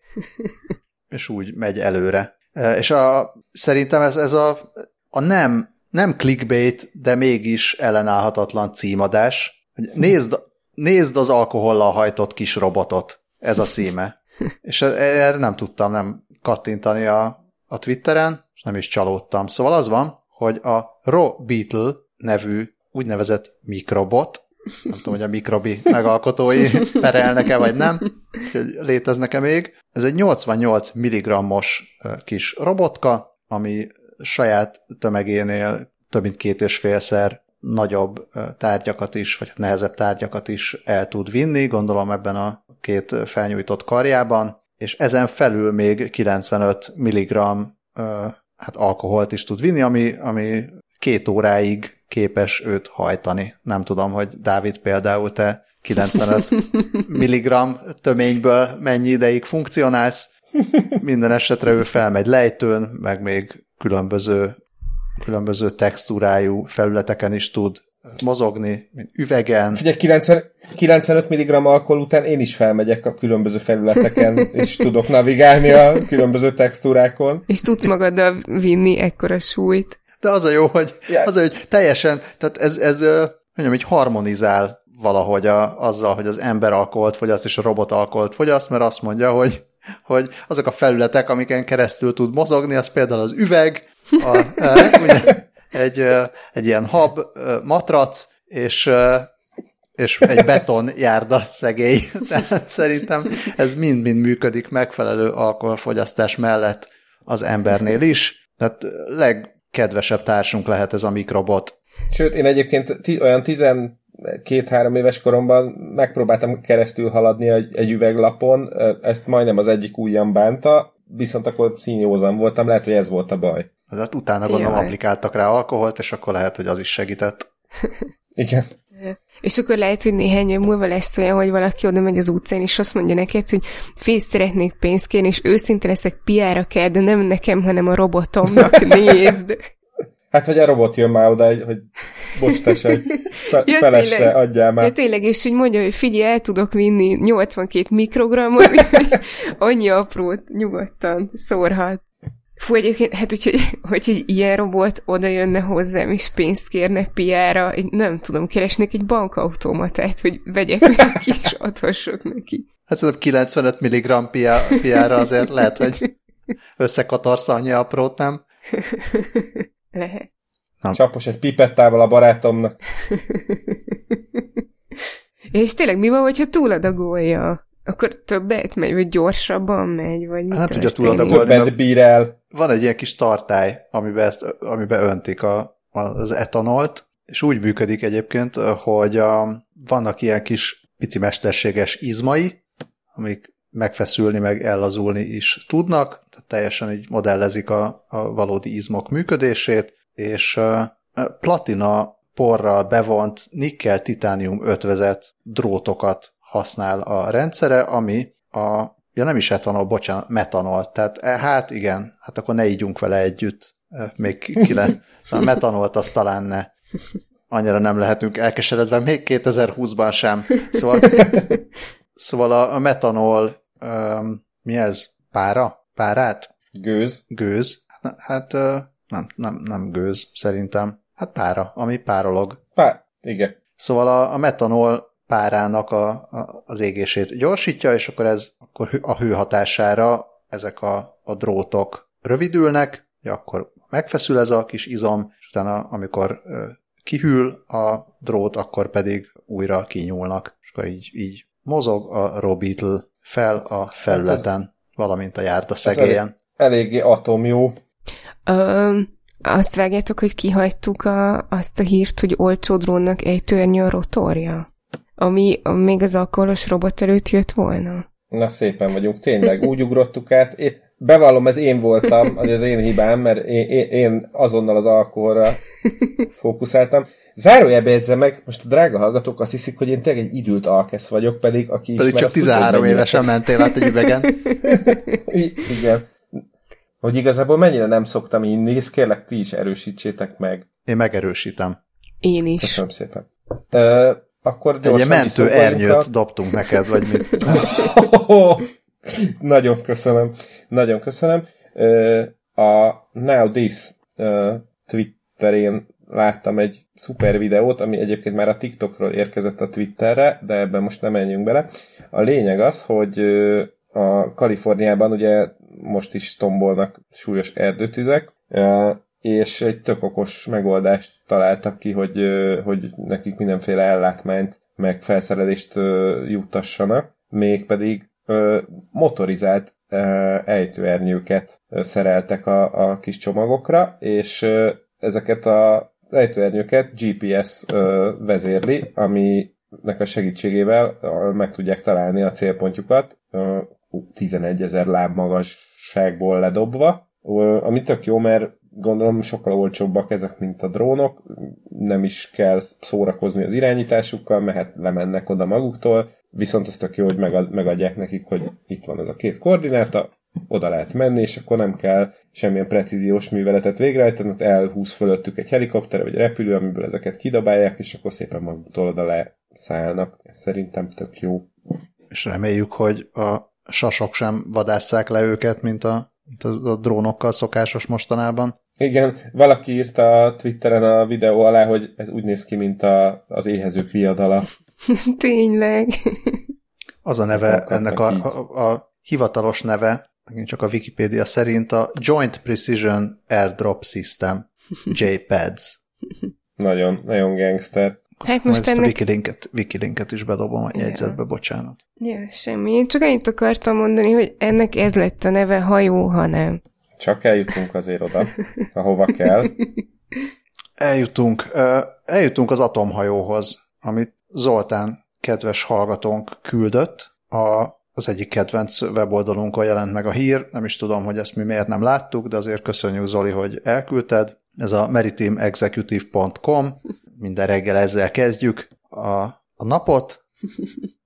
és úgy megy előre. És a, szerintem ez, ez a, a nem nem clickbait, de mégis ellenállhatatlan címadás. Nézd, nézd az alkohollal hajtott kis robotot, ez a címe. És e- erre nem tudtam nem kattintani a, a Twitteren, és nem is csalódtam. Szóval az van, hogy a Ro Beetle nevű úgynevezett mikrobot, nem tudom, hogy a mikrobi megalkotói perelnek-e, vagy nem, léteznek-e még. Ez egy 88 mg-os kis robotka, ami saját tömegénél több mint két és félszer nagyobb tárgyakat is, vagy nehezebb tárgyakat is el tud vinni, gondolom ebben a két felnyújtott karjában, és ezen felül még 95 mg hát alkoholt is tud vinni, ami, ami két óráig képes őt hajtani. Nem tudom, hogy Dávid például te 95 mg töményből mennyi ideig funkcionálsz. Minden esetre ő felmegy lejtőn, meg még különböző, különböző textúrájú felületeken is tud mozogni, mint üvegen. Figyelj, 90, 95 mg alkohol után én is felmegyek a különböző felületeken, és tudok navigálni a különböző textúrákon. És tudsz magaddal vinni ekkora súlyt. De az a jó, hogy, az a, hogy teljesen, tehát ez, ez mondjam, hogy harmonizál valahogy a, azzal, hogy az ember alkoholt fogyaszt és a robot alkoholt fogyaszt, mert azt mondja, hogy hogy azok a felületek, amiken keresztül tud mozogni, az például az üveg, a, e, ugye, egy, e, egy ilyen hab e, matrac, és, és egy beton járda szegély. Tehát szerintem ez mind-mind működik megfelelő alkoholfogyasztás mellett az embernél is. Tehát legkedvesebb társunk lehet ez a mikrobot. Sőt, én egyébként olyan két-három éves koromban megpróbáltam keresztül haladni egy, egy üveglapon, ezt majdnem az egyik ujjam bánta, viszont akkor színjózan voltam, lehet, hogy ez volt a baj. Hát utána gondolom applikáltak rá alkoholt, és akkor lehet, hogy az is segített. Igen. És akkor lehet, hogy néhány év múlva lesz olyan, hogy valaki oda megy az utcán, és azt mondja neked, hogy fész szeretnék pénzt kérni, és őszinte leszek, piára kell, de nem nekem, hanem a robotomnak nézd. Hát, hogy a robot jön már oda, hogy bocs, tessék, fe, ja, felesre tényleg, adjál már. Ja, tényleg, és hogy mondja, hogy figyelj, el tudok vinni 82 mikrogrammot, annyi aprót nyugodtan szórhat. Fú, egyébként, hát hogy, hogy egy ilyen robot oda jönne hozzám, és pénzt kérne piára, nem tudom, keresnék egy bankautomatát, hogy vegyek neki, és adhassak neki. Hát szerintem 95 mg piára azért lehet, hogy összekatarsz annyi aprót, nem? Lehet. Nem. Csapos egy pipettával a barátomnak. És tényleg mi van, hogyha túladagolja? Akkor többet megy, vagy gyorsabban megy, vagy mit Hát tudja túladagolni. Többet bír el. Van egy ilyen kis tartály, amiben, ezt, amiben öntik a, az etanolt, és úgy működik egyébként, hogy a, vannak ilyen kis pici mesterséges izmai, amik megfeszülni, meg ellazulni is tudnak, tehát teljesen így modellezik a, a valódi izmok működését, és platina porral bevont nikkel-titánium ötvezet drótokat használ a rendszere, ami a, ja nem is etanol, bocsánat, metanol, tehát e, hát igen, hát akkor ne ígyunk vele együtt, még ki le, szóval metanolt azt talán ne, annyira nem lehetünk elkeseredve, még 2020-ban sem, szóval, szóval a metanol, um, mi ez, pára? Párát? Gőz. Gőz, hát, hát nem, nem, nem gőz, szerintem. Hát pára, ami párolog. Pá, igen. Szóval a, a metanol párának a, a, az égését gyorsítja, és akkor ez akkor a hő hatására ezek a, a drótok rövidülnek, akkor megfeszül ez a kis izom, és utána amikor kihűl a drót, akkor pedig újra kinyúlnak, és akkor így, így mozog a Robeetle fel a felületen, hát ez, valamint a járda szegélyen. Elég, eléggé atomjó. Um, azt vágjátok, hogy kihagytuk a, azt a hírt, hogy olcsó drónnak egy törnyű a rotorja? Ami még az alkoholos robot előtt jött volna? Na szépen vagyunk, tényleg, úgy ugrottuk át. Bevallom, ez én voltam, az én hibám, mert én, én, én azonnal az alkoholra fókuszáltam. Zárójelbe jegyzem meg, most a drága hallgatók azt hiszik, hogy én tényleg egy idült alkesz vagyok, pedig aki Pedig csak 13 évesen mentél át egy üvegen. igen hogy igazából mennyire nem szoktam inni, és kérlek ti is erősítsétek meg. Én megerősítem. Én is. Köszönöm szépen. Ö, akkor gyorsan Egy mentő ernyőt a... dobtunk neked, vagy mit? Nagyon köszönöm. Nagyon köszönöm. A Now This Twitterén láttam egy szuper videót, ami egyébként már a TikTokról érkezett a Twitterre, de ebben most nem menjünk bele. A lényeg az, hogy a Kaliforniában ugye most is tombolnak súlyos erdőtüzek, és egy tök okos megoldást találtak ki, hogy, hogy nekik mindenféle ellátmányt, meg felszerelést juttassanak, mégpedig motorizált ejtőernyőket szereltek a, a kis csomagokra, és ezeket a ejtőernyőket GPS vezérli, aminek a segítségével meg tudják találni a célpontjukat, 11 ezer láb magasságból ledobva, ami tök jó, mert gondolom sokkal olcsóbbak ezek, mint a drónok, nem is kell szórakozni az irányításukkal, mehet lemennek oda maguktól, viszont az tök jó, hogy megad, megadják nekik, hogy itt van ez a két koordináta, oda lehet menni, és akkor nem kell semmilyen precíziós műveletet végrehajtani, mert elhúz fölöttük egy helikopter vagy repülő, amiből ezeket kidobálják, és akkor szépen maguktól oda leszállnak. Ez szerintem tök jó. És reméljük, hogy a sasok sem vadásszák le őket, mint a, mint a drónokkal szokásos mostanában. Igen, valaki írta a Twitteren a videó alá, hogy ez úgy néz ki, mint a, az éhezők viadala. Tényleg. Az a neve, ennek a, a, a hivatalos neve, megint csak a Wikipedia szerint a Joint Precision Airdrop System, JPEDS. Nagyon, nagyon gangster. Hát most ennek... a Wikilinket, Wikilinket is bedobom a jegyzetbe, bocsánat. Ja, semmi. Én csak annyit akartam mondani, hogy ennek ez lett a neve, ha jó, ha nem. Csak eljutunk azért oda, ahova kell. Eljutunk. Eljutunk az atomhajóhoz, amit Zoltán kedves hallgatónk küldött. A, az egyik kedvenc weboldalunkon jelent meg a hír. Nem is tudom, hogy ezt mi miért nem láttuk, de azért köszönjük Zoli, hogy elküldted. Ez a maritimexecutive.com minden reggel ezzel kezdjük a, a napot,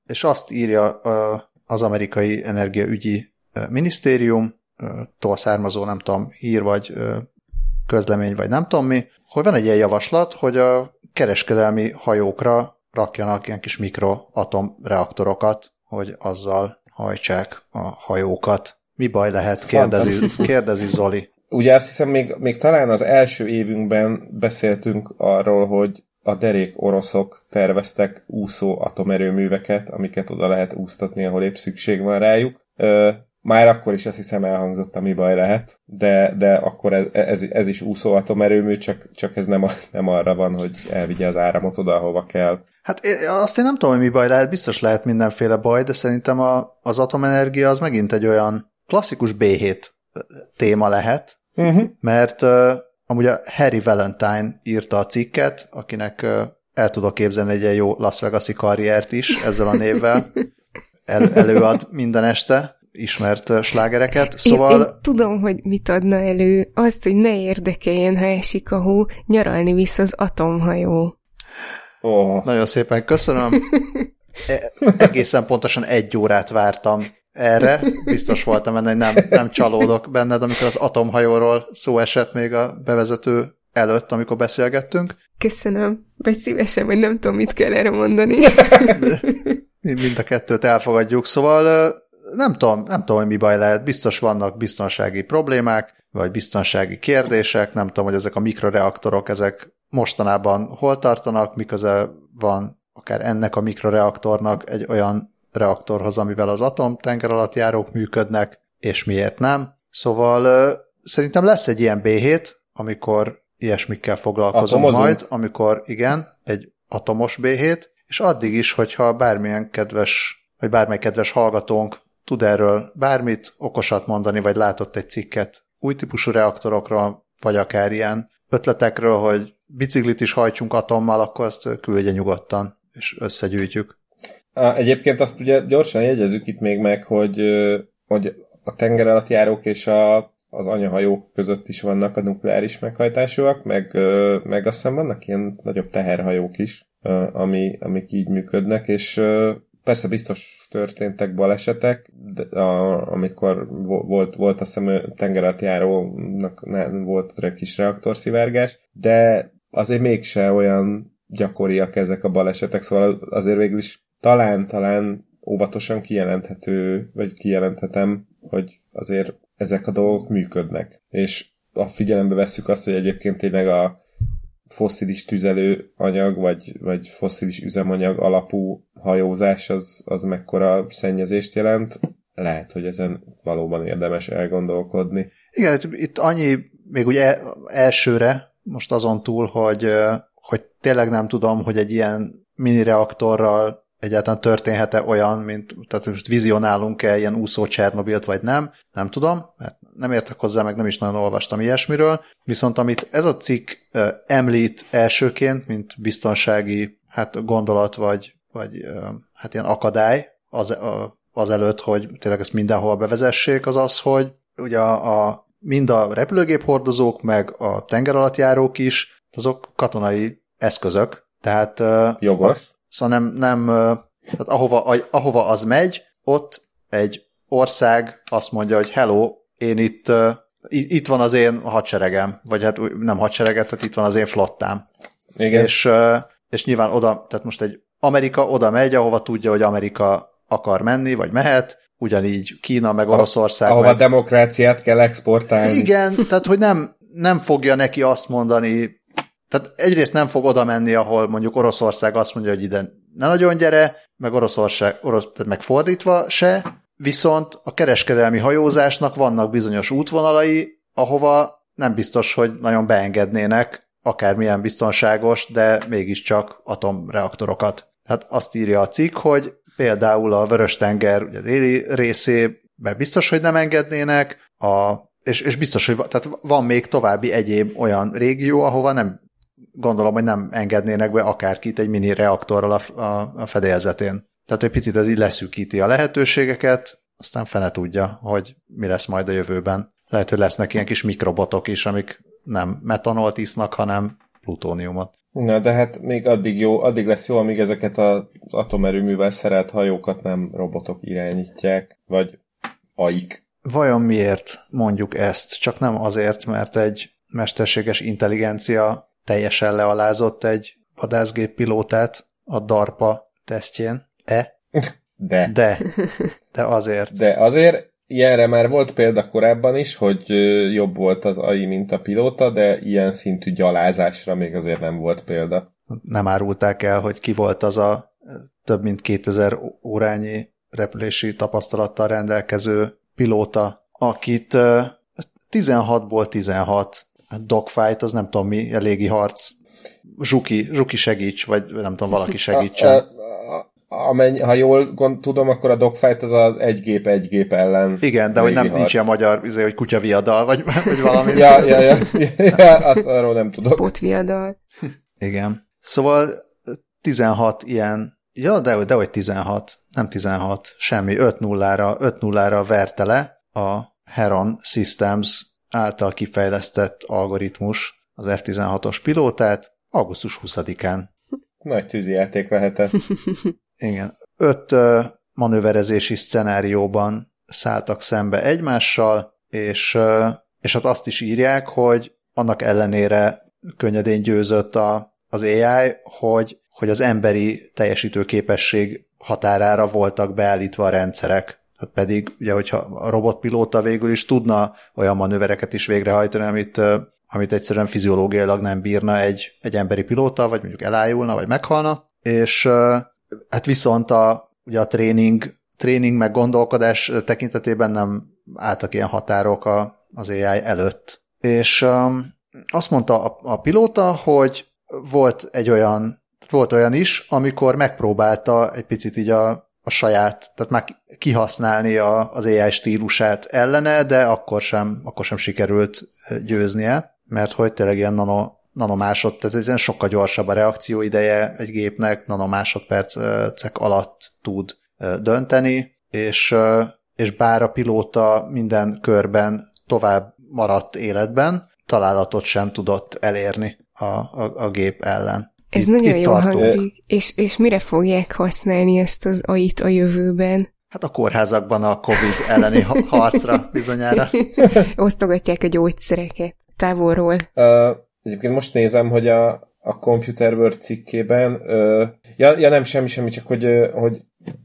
és azt írja az amerikai energiaügyi minisztérium, tól származó, nem tudom, hír vagy közlemény, vagy nem tudom mi, hogy van egy ilyen javaslat, hogy a kereskedelmi hajókra rakjanak ilyen kis mikroatomreaktorokat, hogy azzal hajtsák a hajókat. Mi baj lehet, kérdezi, kérdezi Zoli. Ugye azt hiszem, még, még talán az első évünkben beszéltünk arról, hogy a derék oroszok terveztek úszó atomerőműveket, amiket oda lehet úsztatni, ahol épp szükség van rájuk. Már akkor is azt hiszem elhangzott, ami baj lehet, de, de akkor ez, ez, ez is úszó atomerőmű, csak, csak ez nem, a, nem arra van, hogy elvigye az áramot oda, ahova kell. Hát én, azt én nem tudom, hogy mi baj lehet, biztos lehet mindenféle baj, de szerintem a, az atomenergia az megint egy olyan klasszikus B7 téma lehet, uh-huh. mert uh, amúgy a Harry Valentine írta a cikket, akinek uh, el tudok képzelni egy ilyen jó Las Vegas-i karriert is ezzel a névvel. El, előad minden este ismert slágereket, szóval... Én, én tudom, hogy mit adna elő, azt, hogy ne érdekeljen, ha esik a hó, nyaralni vissza az atomhajó. Oh. Nagyon szépen köszönöm. E- egészen pontosan egy órát vártam erre. Biztos voltam benne, hogy nem, nem csalódok benned, amikor az atomhajóról szó esett még a bevezető előtt, amikor beszélgettünk. Köszönöm. Vagy szívesen, vagy nem tudom, mit kell erre mondani. Mind a kettőt elfogadjuk. Szóval nem tudom, nem tudom, hogy mi baj lehet. Biztos vannak biztonsági problémák, vagy biztonsági kérdések. Nem tudom, hogy ezek a mikroreaktorok, ezek mostanában hol tartanak, miközben van akár ennek a mikroreaktornak egy olyan reaktorhoz, amivel az atom tenger alatt járók működnek, és miért nem. Szóval szerintem lesz egy ilyen B7, amikor ilyesmikkel foglalkozom Atomozunk. majd, amikor igen, egy atomos B7, és addig is, hogyha bármilyen kedves, vagy bármely kedves hallgatónk tud erről bármit okosat mondani, vagy látott egy cikket új típusú reaktorokról, vagy akár ilyen ötletekről, hogy biciklit is hajtsunk atommal, akkor azt küldje nyugodtan, és összegyűjtjük. Egyébként azt ugye gyorsan jegyezzük itt még meg, hogy, hogy a tenger alatt járók és a, az anyahajók között is vannak a nukleáris meghajtásúak, meg, meg azt hiszem vannak ilyen nagyobb teherhajók is, ami, amik így működnek, és persze biztos történtek balesetek, de a, amikor volt, volt azt hiszem tengeralatt járónak volt egy kis reaktorszivárgás, de azért mégse olyan gyakoriak ezek a balesetek, szóval azért végül is talán, talán óvatosan kijelenthető, vagy kijelenthetem, hogy azért ezek a dolgok működnek. És a figyelembe vesszük azt, hogy egyébként tényleg a fosszilis tüzelőanyag, vagy, vagy fosszilis üzemanyag alapú hajózás az, az mekkora szennyezést jelent, lehet, hogy ezen valóban érdemes elgondolkodni. Igen, itt annyi, még ugye elsőre, most azon túl, hogy, hogy tényleg nem tudom, hogy egy ilyen mini reaktorral egyáltalán történhet-e olyan, mint, tehát most vizionálunk-e ilyen úszó Csernobilt, vagy nem, nem tudom, mert nem értek hozzá, meg nem is nagyon olvastam ilyesmiről, viszont amit ez a cikk említ elsőként, mint biztonsági hát gondolat, vagy, vagy hát ilyen akadály az, az előtt, hogy tényleg ezt mindenhol bevezessék, az az, hogy ugye a, a mind a repülőgép hordozók, meg a tengeralattjárók is, azok katonai eszközök, tehát Jogos. Szóval nem, nem tehát ahova, ahova az megy, ott egy ország azt mondja, hogy hello, én itt, itt van az én hadseregem, vagy hát nem hadsereget, tehát itt van az én flottám. Igen. És, és nyilván oda, tehát most egy Amerika oda megy, ahova tudja, hogy Amerika akar menni, vagy mehet, ugyanígy Kína, meg Oroszország. Ahova meg... demokráciát kell exportálni. Igen, tehát hogy nem, nem fogja neki azt mondani, tehát egyrészt nem fog oda menni, ahol mondjuk Oroszország azt mondja, hogy ide ne nagyon gyere, meg Oroszország, orosz, tehát meg fordítva se, viszont a kereskedelmi hajózásnak vannak bizonyos útvonalai, ahova nem biztos, hogy nagyon beengednének akármilyen biztonságos, de mégiscsak atomreaktorokat. Tehát azt írja a cikk, hogy például a Vörös-tenger ugye déli részébe biztos, hogy nem engednének, a, és, és biztos, hogy tehát van még további egyéb olyan régió, ahova nem gondolom, hogy nem engednének be akárkit egy mini reaktorral a, a, a fedélzetén. Tehát egy picit ez így leszűkíti a lehetőségeket, aztán fene tudja, hogy mi lesz majd a jövőben. Lehet, hogy lesznek ilyen kis mikrobotok is, amik nem metanolt isznak, hanem plutóniumot. Na, de hát még addig jó, addig lesz jó, amíg ezeket az atomerőművel szerelt hajókat nem robotok irányítják, vagy aik. Vajon miért mondjuk ezt? Csak nem azért, mert egy mesterséges intelligencia teljesen lealázott egy vadászgép pilótát a DARPA tesztjén. E? De. De. De azért. De azért ilyenre már volt példa korábban is, hogy jobb volt az AI, mint a pilóta, de ilyen szintű gyalázásra még azért nem volt példa. Nem árulták el, hogy ki volt az a több mint 2000 órányi repülési tapasztalattal rendelkező pilóta, akit 16-ból 16 dogfight, az nem tudom mi, a légi harc, Zsuki, Zsuki segíts, vagy nem tudom, valaki segítsen. A, a, a, amennyi, ha jól gond, tudom, akkor a dogfight az az egy gép egy gép ellen. Igen, de hogy nem harc. nincs ilyen magyar, izé, hogy kutya viadal, vagy, vagy valami. ja, ja, ja, ja, azt arról nem tudom. Spot viadal. Igen. Szóval 16 ilyen, ja, de, de hogy 16, nem 16, semmi, 5-0-ra, 5-0-ra verte le a Heron Systems által kifejlesztett algoritmus az F-16-os pilótát augusztus 20-án. Nagy tűzijáték lehetett. Igen. Öt manőverezési szcenárióban szálltak szembe egymással, és, és hát azt is írják, hogy annak ellenére könnyedén győzött a, az AI, hogy, hogy az emberi teljesítőképesség határára voltak beállítva a rendszerek. Hát pedig, ugye, hogyha a robotpilóta végül is tudna olyan manővereket is végrehajtani, amit, amit egyszerűen fiziológiailag nem bírna egy, egy emberi pilóta, vagy mondjuk elájulna, vagy meghalna, és hát viszont a, ugye a tréning, tréning meg gondolkodás tekintetében nem álltak ilyen határok a, az AI előtt. És um, azt mondta a, a pilóta, hogy volt egy olyan, volt olyan is, amikor megpróbálta egy picit így a, a saját, tehát már kihasználni a, az AI stílusát ellene, de akkor sem, akkor sem sikerült győznie, mert hogy tényleg ilyen nano, nanomásod, tehát ez sokkal gyorsabb a reakcióideje egy gépnek, nanomásodpercek alatt tud dönteni, és, és bár a pilóta minden körben tovább maradt életben, találatot sem tudott elérni a, a, a gép ellen. Ez itt, nagyon itt jól hangzik. És, és mire fogják használni ezt az AI-t a jövőben? Hát a kórházakban a COVID elleni harcra bizonyára. Osztogatják a gyógyszereket távolról. Uh, egyébként most nézem, hogy a, a Computer World cikkében, uh, ja, ja, nem semmi, semmi, csak hogy, uh, hogy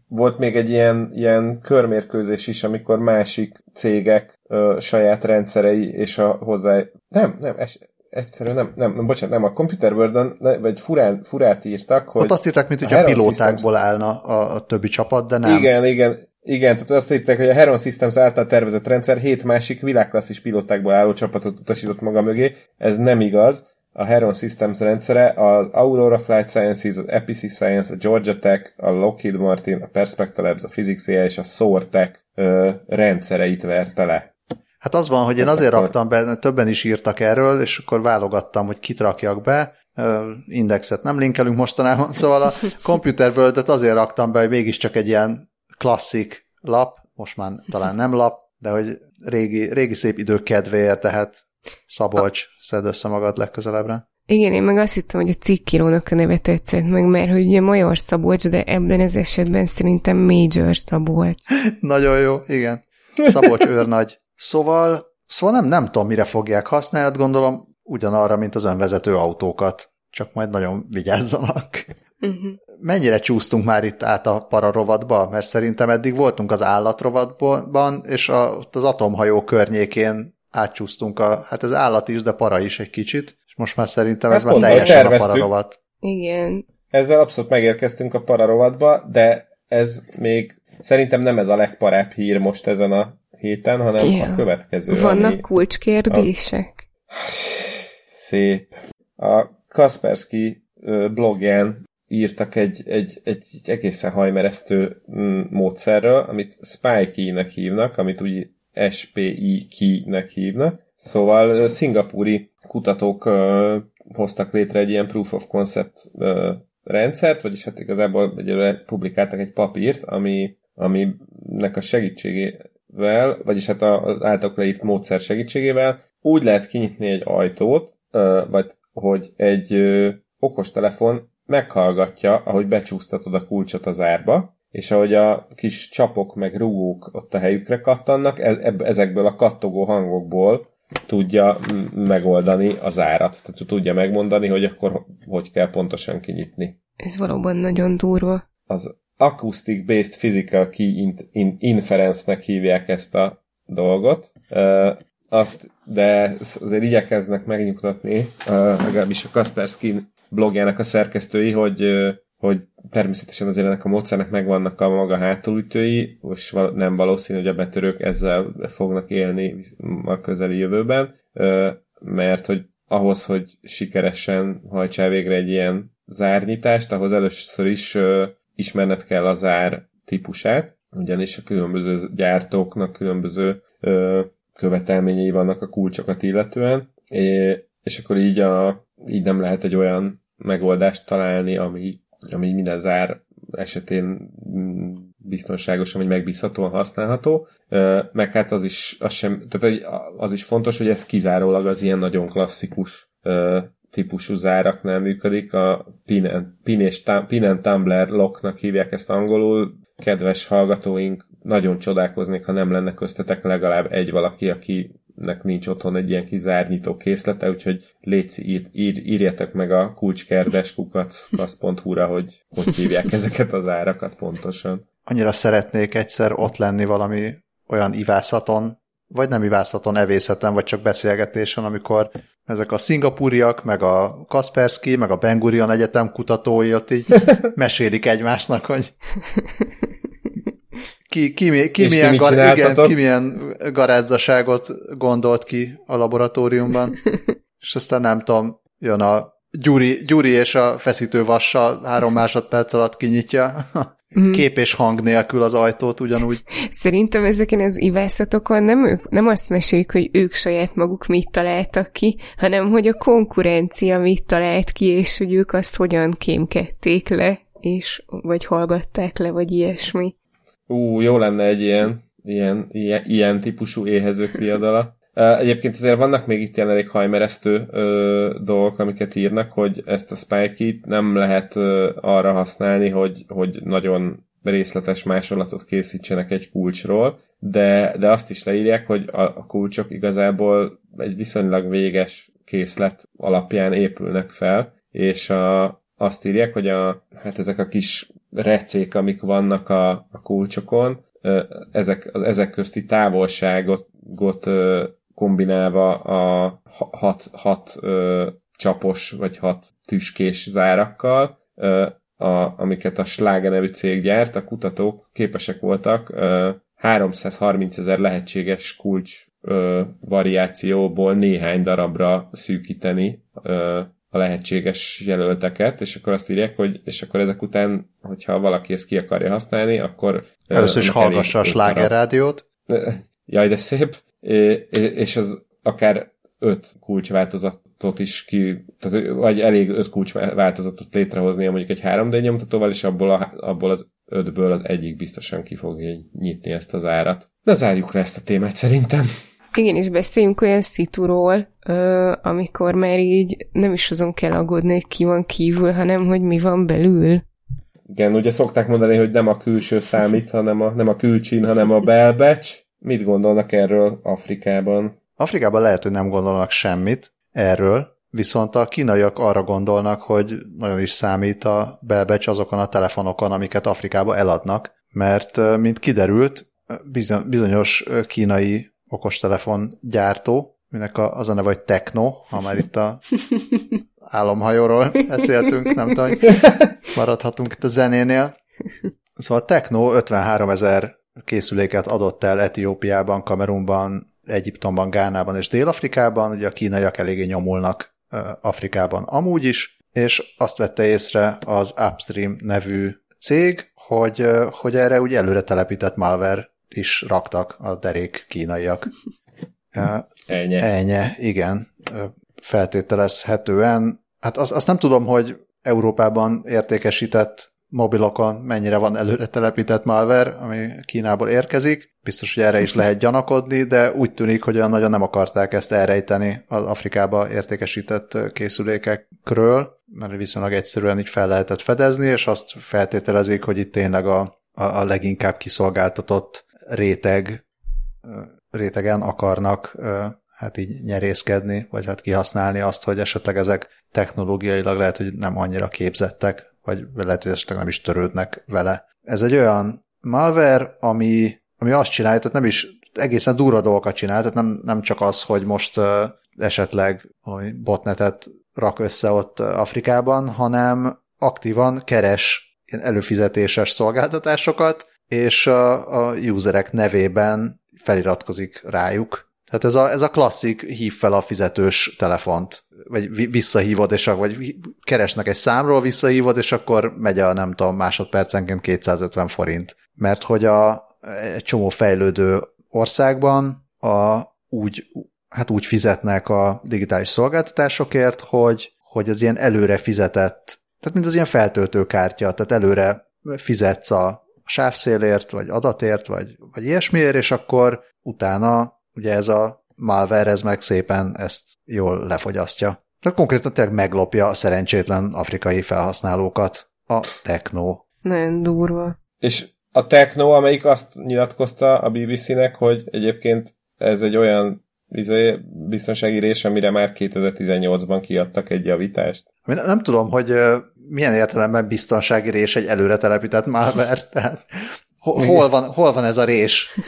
volt még egy ilyen, ilyen körmérkőzés is, amikor másik cégek uh, saját rendszerei és a hozzá... Nem, nem, es, egyszerűen nem, nem, nem, bocsánat, nem, a Computer world vagy furán, furát írtak, hogy... Ott azt írták, mint hogy a, a pilótákból Systems... állna a, a többi csapat, de nem. Igen, igen, igen, tehát azt írták, hogy a Heron Systems által tervezett rendszer hét másik világklasszis pilótákból álló csapatot utasított maga mögé. Ez nem igaz. A Heron Systems rendszere az Aurora Flight Sciences, az Epic Science, a Georgia Tech, a Lockheed Martin, a Perspective Labs, a Physics AI és a Soar Tech ö, rendszereit verte le. Hát az van, hogy én azért raktam be, többen is írtak erről, és akkor válogattam, hogy kit rakjak be, indexet nem linkelünk mostanában, szóval a Computer world azért raktam be, hogy mégiscsak egy ilyen klasszik lap, most már talán nem lap, de hogy régi, régi szép idők kedvéért, tehát Szabolcs, szed össze magad legközelebbre. Igen, én meg azt hittem, hogy a cikkírónak a neve tetszett meg, mert hogy ugye Major Szabolcs, de ebben az esetben szerintem Major Szabolcs. Nagyon jó, igen. Szabolcs őrnagy. Szóval, szóval nem, nem tudom, mire fogják használni, hát gondolom ugyanarra, mint az önvezető autókat, csak majd nagyon vigyázzanak. Uh-huh. Mennyire csúsztunk már itt át a pararovatba? Mert szerintem eddig voltunk az állatrovatban, és a, ott az atomhajó környékén átcsúsztunk a, hát ez állat is, de para is egy kicsit, és most már szerintem ez hát már teljesen a pararovat. Igen. Ezzel abszolút megérkeztünk a pararovatba, de ez még szerintem nem ez a legparább hír most ezen a héten, hanem ja. a következő. Vannak ami kulcskérdések? A... Szép. A Kaspersky blogján írtak egy, egy, egy, egy egészen hajmeresztő mm, módszerről, amit SPY-nek hívnak, amit úgy SPI-nek hívnak. Szóval szingapúri kutatók uh, hoztak létre egy ilyen proof of concept uh, rendszert, vagyis hát igazából egyelőre publikáltak egy papírt, ami, aminek a segítségé, vel, vagyis hát az általuk leírt módszer segítségével úgy lehet kinyitni egy ajtót, vagy hogy egy okostelefon meghallgatja, ahogy becsúsztatod a kulcsot az árba, és ahogy a kis csapok meg rúgók ott a helyükre kattannak, e, ezekből a kattogó hangokból tudja megoldani az árat. Tehát tudja megmondani, hogy akkor hogy kell pontosan kinyitni. Ez valóban nagyon durva. Az Acoustic Based Physical Key Inference-nek hívják ezt a dolgot. Azt, de azért igyekeznek megnyugtatni, legalábbis a Kaspersky blogjának a szerkesztői, hogy, hogy természetesen azért ennek a módszernek megvannak a maga hátulütői, és nem valószínű, hogy a betörők ezzel fognak élni a közeli jövőben, mert hogy ahhoz, hogy sikeresen hajtsál végre egy ilyen zárnyitást, ahhoz először is ismerned kell a zár típusát, ugyanis a különböző gyártóknak különböző követelményei vannak a kulcsokat illetően, és akkor így, a, így nem lehet egy olyan megoldást találni, ami, ami minden zár esetén biztonságosan vagy megbízhatóan használható, meg hát az is, az, sem, tehát az is fontos, hogy ez kizárólag az ilyen nagyon klasszikus típusú záraknál működik, a pin and, pin, és pin and tumbler locknak hívják ezt angolul. Kedves hallgatóink, nagyon csodálkoznék, ha nem lenne köztetek legalább egy valaki, aki nek nincs otthon egy ilyen kizárnyító készlete, úgyhogy légy, ír, ír, írjatok meg a kulcskerdes kukac.hu-ra, hogy hogy hívják ezeket az árakat pontosan. Annyira szeretnék egyszer ott lenni valami olyan ivászaton, vagy nem ivászaton, evészeten, vagy csak beszélgetésen, amikor ezek a szingapúriak, meg a Kaspersky, meg a Ben Gurion Egyetem kutatói ott így mesélik egymásnak, hogy ki, ki, ki, milyen, gar, igen, ki milyen garázzaságot gondolt ki a laboratóriumban, és aztán nem tudom, jön a Gyuri, Gyuri és a feszítő vassal három másodperc alatt kinyitja mm. kép és hang nélkül az ajtót ugyanúgy. Szerintem ezeken az ivászatokon nem, ők, nem azt mesélik, hogy ők saját maguk mit találtak ki, hanem hogy a konkurencia mit talált ki, és hogy ők azt hogyan kémkedték le, és vagy hallgatták le, vagy ilyesmi. Ú, jó lenne egy ilyen, ilyen, ilyen, ilyen típusú éhezők viadala. Egyébként azért vannak még itt ilyen elég hajmeresztő ö, dolgok, amiket írnak, hogy ezt a spike nem lehet ö, arra használni, hogy, hogy nagyon részletes másolatot készítsenek egy kulcsról, de, de azt is leírják, hogy a, a kulcsok igazából egy viszonylag véges készlet alapján épülnek fel, és a, azt írják, hogy a, hát ezek a kis recék, amik vannak a, a kulcsokon, ezek, az ezek közti távolságot got, kombinálva a hat, hat csapos vagy hat tüskés zárakkal, a, amiket a Schlager nevű cég gyárt, a kutatók képesek voltak 330 ezer lehetséges kulcs variációból néhány darabra szűkíteni a lehetséges jelölteket, és akkor azt írják, hogy és akkor ezek után, hogyha valaki ezt ki akarja használni, akkor... Először is hallgassa a slágerrádiót. Jaj, de szép. És az akár öt kulcsváltozatot is ki, tehát, vagy elég öt kulcsváltozatot létrehozni mondjuk egy 3D nyomtatóval, és abból, a, abból az ötből az egyik biztosan ki fogja nyitni ezt az árat. De zárjuk le ezt a témát szerintem. Igen, és beszéljünk olyan szituról, amikor már így nem is azon kell aggódni, hogy ki van kívül, hanem hogy mi van belül. Igen, ugye szokták mondani, hogy nem a külső számít, hanem a, nem a külcsin, hanem a belbecs. Mit gondolnak erről Afrikában? Afrikában lehet, hogy nem gondolnak semmit erről, viszont a kínaiak arra gondolnak, hogy nagyon is számít a belbecs azokon a telefonokon, amiket Afrikába eladnak, mert mint kiderült, bizonyos kínai okostelefon gyártó, minek a, az a neve, hogy Techno, ha már itt a álomhajóról beszéltünk, nem tudom, maradhatunk itt a zenénél. Szóval a Techno 53 ezer készüléket adott el Etiópiában, Kamerunban, Egyiptomban, Gánában és Dél-Afrikában, ugye a kínaiak eléggé nyomulnak Afrikában amúgy is, és azt vette észre az Upstream nevű cég, hogy, hogy erre úgy előre telepített malware is raktak a derék kínaiak. Elnye. Elnye, igen. Feltételezhetően. Hát azt, azt nem tudom, hogy Európában értékesített mobilokon mennyire van előre telepített malware, ami Kínából érkezik. Biztos, hogy erre is lehet gyanakodni, de úgy tűnik, hogy olyan nagyon nem akarták ezt elrejteni az Afrikába értékesített készülékekről, mert viszonylag egyszerűen így fel lehetett fedezni, és azt feltételezik, hogy itt tényleg a, a, a leginkább kiszolgáltatott réteg, rétegen akarnak hát így nyerészkedni, vagy hát kihasználni azt, hogy esetleg ezek technológiailag lehet, hogy nem annyira képzettek, vagy lehet, hogy esetleg nem is törődnek vele. Ez egy olyan malware, ami, ami azt csinálja, tehát nem is egészen durva dolgokat csinál, tehát nem, nem csak az, hogy most esetleg botnetet rak össze ott Afrikában, hanem aktívan keres ilyen előfizetéses szolgáltatásokat, és a, a userek nevében feliratkozik rájuk. Tehát ez a, ez a klasszik hív fel a fizetős telefont, vagy visszahívod, és vagy keresnek egy számról, visszahívod, és akkor megy a, nem tudom, másodpercenként 250 forint. Mert hogy a, egy csomó fejlődő országban a, úgy, hát úgy fizetnek a digitális szolgáltatásokért, hogy, hogy az ilyen előre fizetett, tehát mint az ilyen feltöltőkártya, tehát előre fizetsz a sávszélért, vagy adatért, vagy, vagy ilyesmiért, és akkor utána ugye ez a malware, ez meg szépen ezt jól lefogyasztja. Tehát konkrétan tényleg meglopja a szerencsétlen afrikai felhasználókat a Techno. Nagyon durva. És a Techno, amelyik azt nyilatkozta a BBC-nek, hogy egyébként ez egy olyan izé, biztonsági rés, amire már 2018-ban kiadtak egy javítást. Nem, nem tudom, hogy milyen értelemben biztonsági rés egy előre telepített malware, tehát hol van, hol van ez a rés?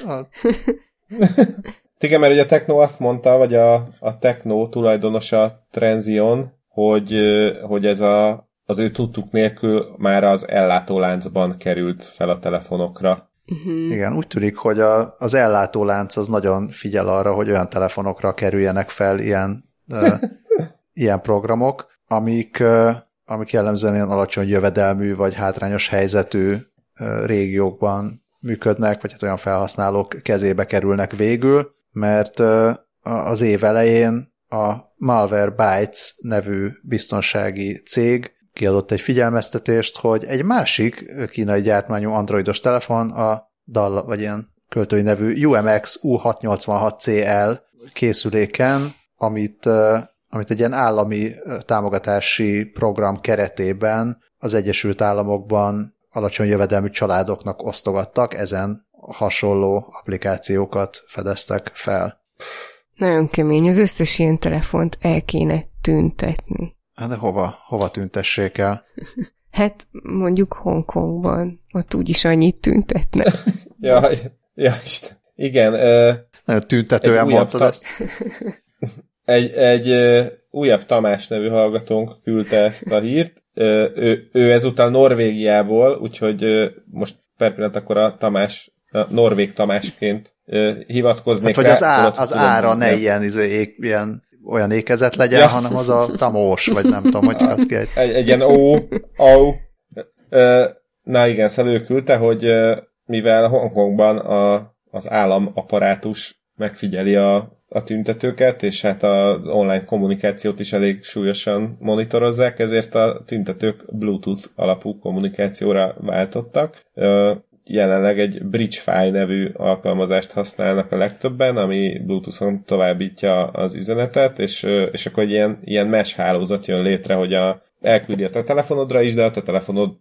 Igen, mert ugye a Techno azt mondta, vagy a, a Techno tulajdonosa Transion, hogy, hogy ez a, az ő tudtuk nélkül már az ellátóláncban került fel a telefonokra. Uh-huh. Igen, úgy tűnik, hogy a, az ellátólánc az nagyon figyel arra, hogy olyan telefonokra kerüljenek fel ilyen, uh, ilyen programok, amik, uh, amik jellemzően ilyen alacsony jövedelmű vagy hátrányos helyzetű régiókban működnek, vagy hát olyan felhasználók kezébe kerülnek végül, mert az év elején a Malwarebytes nevű biztonsági cég kiadott egy figyelmeztetést, hogy egy másik kínai gyártmányú androidos telefon, a DAL, vagy ilyen költői nevű UMX U686CL készüléken, amit, amit egy ilyen állami támogatási program keretében az Egyesült Államokban alacsony jövedelmű családoknak osztogattak, ezen hasonló applikációkat fedeztek fel. Nagyon kemény, az összes ilyen telefont el kéne tüntetni. Hát de hova? Hova tüntessék el? hát mondjuk Hongkongban, ott úgyis annyit tüntetnek. ja, ja, Isten. Igen. Uh, Nagyon tüntetően mondtad ta- ezt. egy, egy újabb Tamás nevű hallgatónk küldte ezt a hírt. Ő, ő ezúttal Norvégiából, úgyhogy most per pillanat akkor a Tamás Norvég Tamásként hivatkoznék hát, hogy az, á, az ára ne ilyen, izé, ilyen olyan ékezet legyen, ja. hanem az a tamós, vagy nem tudom, hogy az kell. Egy, egy ilyen ó, ó. Na igen, szóval ő küldte, hogy mivel Hongkongban a, az államaparátus megfigyeli a, a tüntetőket, és hát az online kommunikációt is elég súlyosan monitorozzák, ezért a tüntetők Bluetooth alapú kommunikációra váltottak. Jelenleg egy BridgeFi nevű alkalmazást használnak a legtöbben, ami Bluetooth-on továbbítja az üzenetet, és, és akkor egy ilyen, ilyen mesh hálózat jön létre, hogy a, elküldi a te telefonodra is, de a te telefonod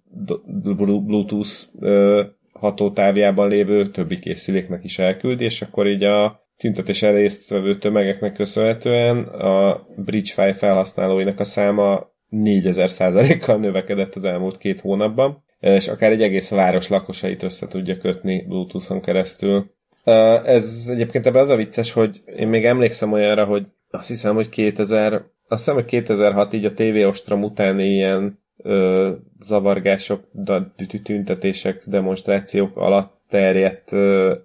Bluetooth hatótávjában lévő többi készüléknek is elküldi, és akkor így a tüntetés résztvevő tömegeknek köszönhetően a BridgeFi felhasználóinak a száma 4000 kal növekedett az elmúlt két hónapban és akár egy egész város lakosait össze tudja kötni Bluetooth-on keresztül. Ez egyébként ebben az a vicces, hogy én még emlékszem olyanra, hogy azt hiszem, hogy 2000, azt hiszem, hogy 2006 így a TV Ostrom utáni ilyen ö, zavargások, tüntetések, demonstrációk alatt terjedt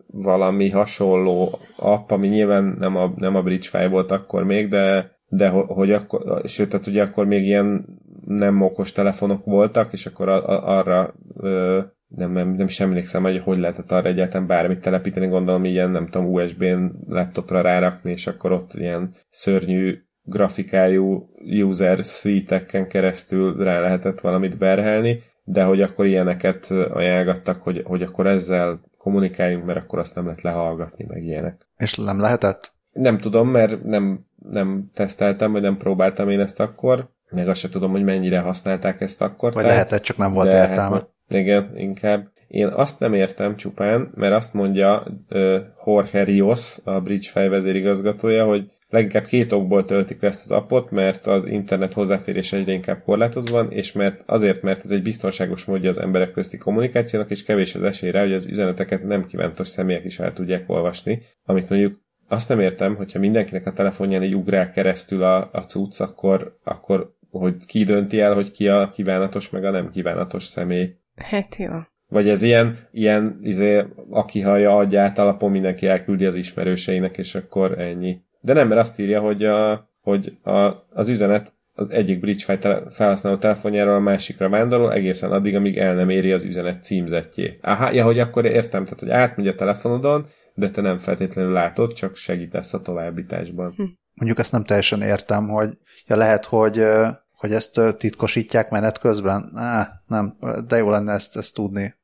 valami hasonló app, ami nyilván nem a, nem a Bridge volt akkor még, de de hogy akkor, sőt, tehát ugye akkor még ilyen nem okos telefonok voltak, és akkor a, a, arra ö, nem, nem, nem sem emlékszem, hogy hogy lehetett arra egyáltalán bármit telepíteni, gondolom ilyen, nem tudom, USB-n laptopra rárakni, és akkor ott ilyen szörnyű grafikájú user suite keresztül rá lehetett valamit berhelni, de hogy akkor ilyeneket ajánlgattak, hogy, hogy akkor ezzel kommunikáljunk, mert akkor azt nem lehet lehallgatni, meg ilyenek. És nem lehetett? Nem tudom, mert nem, nem teszteltem, vagy nem próbáltam én ezt akkor, meg azt sem tudom, hogy mennyire használták ezt akkor. Vagy tehát, lehetett, csak nem volt hát értelme. Hát, igen, inkább. Én azt nem értem csupán, mert azt mondja uh, Jorge Rios, a Bridge fejvezérigazgatója, hogy leginkább két okból töltik le ezt az appot, mert az internet hozzáférés egyre inkább korlátozva van, és mert azért, mert ez egy biztonságos módja az emberek közti kommunikációnak, és kevés az esély rá, hogy az üzeneteket nem kívántos személyek is el tudják olvasni, amit mondjuk azt nem értem, hogyha mindenkinek a telefonján egy ugrál keresztül a, a cucc, akkor, akkor hogy ki dönti el, hogy ki a kívánatos, meg a nem kívánatos személy. Hát jó. Vagy ez ilyen, ilyen izé, aki hallja adját alapon mindenki elküldi az ismerőseinek, és akkor ennyi. De nem, mert azt írja, hogy, a, hogy a, az üzenet az egyik BridgeFi tele, felhasználó telefonjáról a másikra vándorol egészen addig, amíg el nem éri az üzenet címzetjét. Aha, ja, hogy akkor értem, tehát hogy átmegy a telefonodon, de te nem feltétlenül látod, csak segítesz a továbbításban. Hm. Mondjuk ezt nem teljesen értem, hogy ja, lehet, hogy, hogy ezt titkosítják menet közben. Á, nem, de jó lenne ezt, ezt tudni.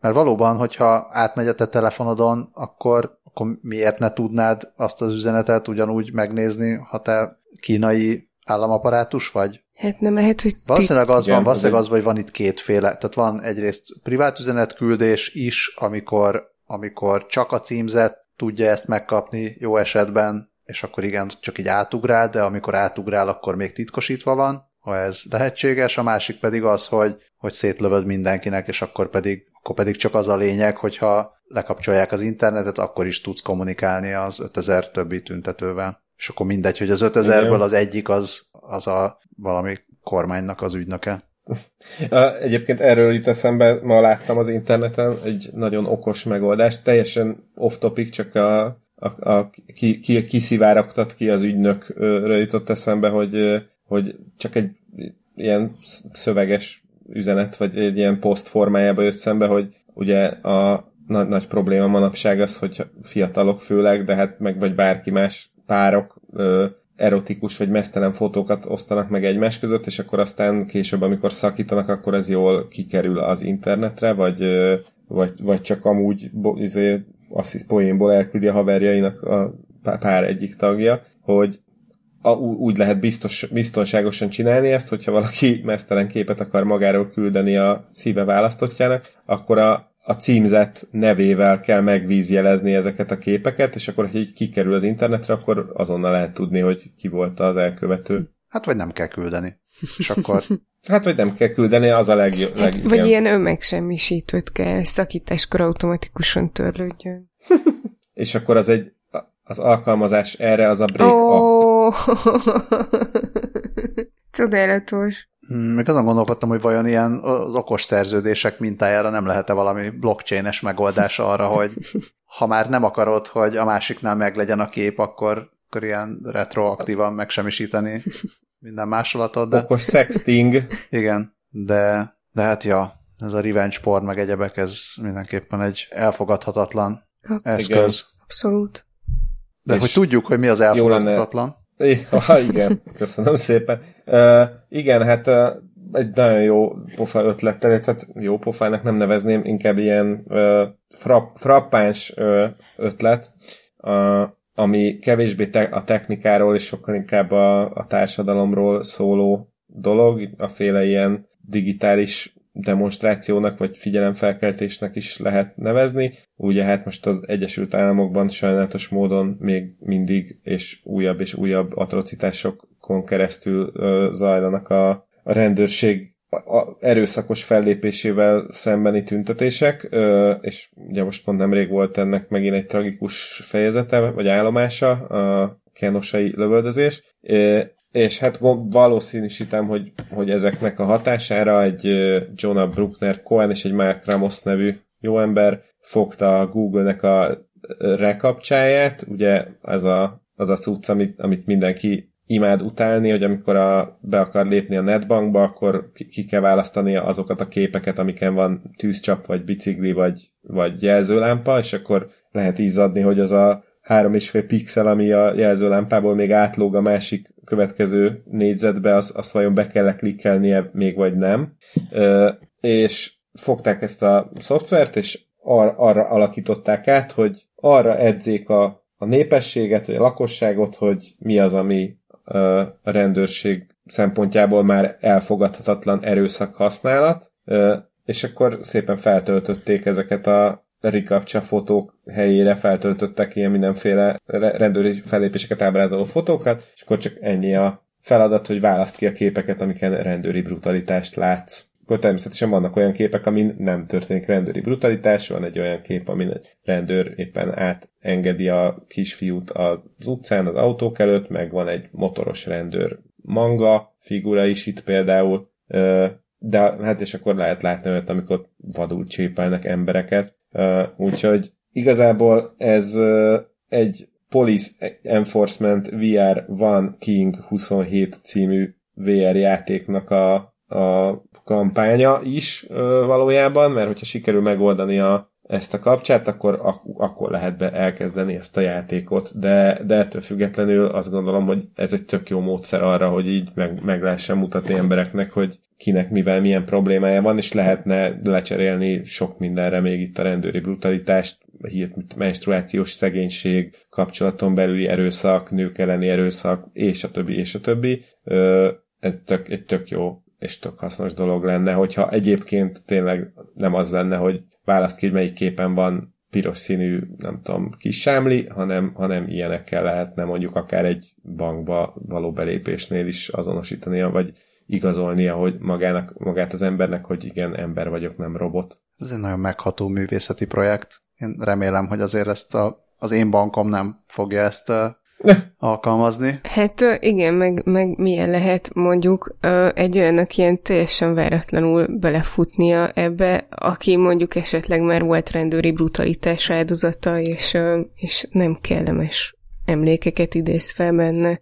Mert valóban, hogyha átmegy a te telefonodon, akkor, akkor miért ne tudnád azt az üzenetet ugyanúgy megnézni, ha te kínai államaparátus vagy? Hát nem lehet, hogy... Valószínűleg az van, valószínűleg az, hogy van itt kétféle. Tehát van egyrészt privát üzenetküldés is, amikor, amikor csak a címzet tudja ezt megkapni jó esetben, és akkor igen, csak így átugrál, de amikor átugrál, akkor még titkosítva van, ha ez lehetséges. A másik pedig az, hogy, hogy szétlövöd mindenkinek, és akkor pedig, akkor pedig csak az a lényeg, hogyha lekapcsolják az internetet, akkor is tudsz kommunikálni az 5000 többi tüntetővel. És akkor mindegy, hogy az 5000-ből az egyik az, az a valami kormánynak az ügynöke. Egyébként erről jut eszembe, ma láttam az interneten egy nagyon okos megoldást, teljesen off-topic, csak a, a, a ki, ki, kiszivárogtat ki az ügynökről jutott eszembe, hogy, hogy csak egy ilyen szöveges üzenet, vagy egy ilyen poszt formájába jött szembe, hogy ugye a nagy, nagy probléma manapság az, hogy fiatalok főleg, de hát meg vagy bárki más párok ö, erotikus vagy mesztelen fotókat osztanak meg egymás között, és akkor aztán később, amikor szakítanak, akkor ez jól kikerül az internetre, vagy, vagy, vagy csak amúgy izé, azt hisz poénból elküldi a haverjainak a pár egyik tagja, hogy a, úgy lehet biztos, biztonságosan csinálni ezt, hogyha valaki mesztelen képet akar magáról küldeni a szíve választottjának, akkor a, a címzet nevével kell megvízjelezni ezeket a képeket, és akkor, hogy kikerül az internetre, akkor azonnal lehet tudni, hogy ki volt az elkövető. Hát, vagy nem kell küldeni. És akkor... hát, vagy nem kell küldeni, az a legjobb. Hát, leg, vagy ilyen önmegsemmisítőt kell, szakításkor automatikusan törlődjön. és akkor az egy, az alkalmazás erre az a break oh. Csodálatos. Hmm, még azon gondolkodtam, hogy vajon ilyen az okos szerződések mintájára nem lehet-e valami blockchain-es megoldás arra, hogy ha már nem akarod, hogy a másiknál meglegyen a kép, akkor, akkor ilyen retroaktívan megsemmisíteni minden másolatot. De... Okos sexting. Igen, de, de hát ja, ez a revenge porn meg egyebek, ez mindenképpen egy elfogadhatatlan hát, eszköz. Igen. Abszolút. De És hogy tudjuk, hogy mi az elfogadhatatlan. Ha, igen, köszönöm szépen. Uh, igen, hát uh, egy nagyon jó pofa ötlet, tehát jó pofának nem nevezném, inkább ilyen uh, frapp, frappáns uh, ötlet, uh, ami kevésbé te- a technikáról és sokkal inkább a, a társadalomról szóló dolog, a féle ilyen digitális demonstrációnak vagy figyelemfelkeltésnek is lehet nevezni. Ugye hát most az Egyesült Államokban sajnálatos módon még mindig és újabb és újabb atrocitásokon keresztül ö, zajlanak a, a rendőrség a erőszakos fellépésével szembeni tüntetések, és ugye most pont nemrég volt ennek megint egy tragikus fejezete, vagy állomása, a kenosai lövöldözés, és hát valószínűsítem, hogy, hogy ezeknek a hatására egy Jonah Bruckner Cohen és egy Mark Ramos nevű jó ember fogta a Google-nek a rekapcsáját, ugye ez a, az a cucc, amit, amit mindenki imád utálni, hogy amikor a, be akar lépni a netbankba, akkor ki, ki kell választani azokat a képeket, amiken van tűzcsap, vagy bicikli, vagy, vagy jelzőlámpa, és akkor lehet izzadni, hogy az a három és fél pixel, ami a jelzőlámpából még átlóg a másik következő négyzetbe, az, azt vajon be kell klikkelnie még, vagy nem. Ö, és fogták ezt a szoftvert, és ar- arra alakították át, hogy arra edzék a, a népességet, vagy a lakosságot, hogy mi az, ami ö, a rendőrség szempontjából már elfogadhatatlan erőszak használat, ö, és akkor szépen feltöltötték ezeket a recaptcha fotók helyére feltöltöttek ilyen mindenféle rendőri fellépéseket ábrázoló fotókat, és akkor csak ennyi a feladat, hogy választ ki a képeket, amiken rendőri brutalitást látsz. Akkor természetesen vannak olyan képek, amin nem történik rendőri brutalitás, van egy olyan kép, amin egy rendőr éppen átengedi a kisfiút az utcán, az autók előtt, meg van egy motoros rendőr manga figura is itt például, de hát és akkor lehet látni olyat, amikor vadul csépelnek embereket. Úgyhogy igazából ez egy Police Enforcement VR One King 27 című VR játéknak a, a kampánya is valójában, mert hogyha sikerül megoldani a, ezt a kapcsát, akkor, ak- akkor lehet be elkezdeni ezt a játékot, de, de ettől függetlenül azt gondolom, hogy ez egy tök jó módszer arra, hogy így meg, meg lehessen mutatni embereknek, hogy kinek mivel milyen problémája van, és lehetne lecserélni sok mindenre még itt a rendőri brutalitást, hírt menstruációs szegénység, kapcsolaton belüli erőszak, nők elleni erőszak, és a többi, és a többi. Ez tök, egy tök jó és tök hasznos dolog lenne, hogyha egyébként tényleg nem az lenne, hogy választ ki, hogy melyik képen van piros színű, nem tudom, kis sámli, hanem, hanem ilyenekkel lehetne mondjuk akár egy bankba való belépésnél is azonosítania, vagy igazolnia, hogy magának, magát az embernek, hogy igen, ember vagyok, nem robot. Ez egy nagyon megható művészeti projekt. Én remélem, hogy azért ezt a, az én bankom nem fogja ezt alkalmazni. Hát igen, meg, meg milyen lehet mondjuk egy olyannak ilyen teljesen váratlanul belefutnia ebbe, aki mondjuk esetleg már volt rendőri brutalitás áldozata, és, és nem kellemes emlékeket idéz fel benne.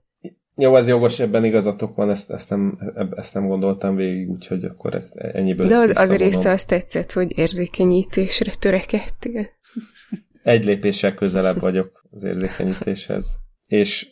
Jó, ez jogos, ebben igazatok van, ezt, ezt, nem, ezt nem gondoltam végig, úgyhogy akkor ezt ennyiből De az, az része azt tetszett, hogy érzékenyítésre törekedtél. Egy lépéssel közelebb vagyok az érzékenyítéshez és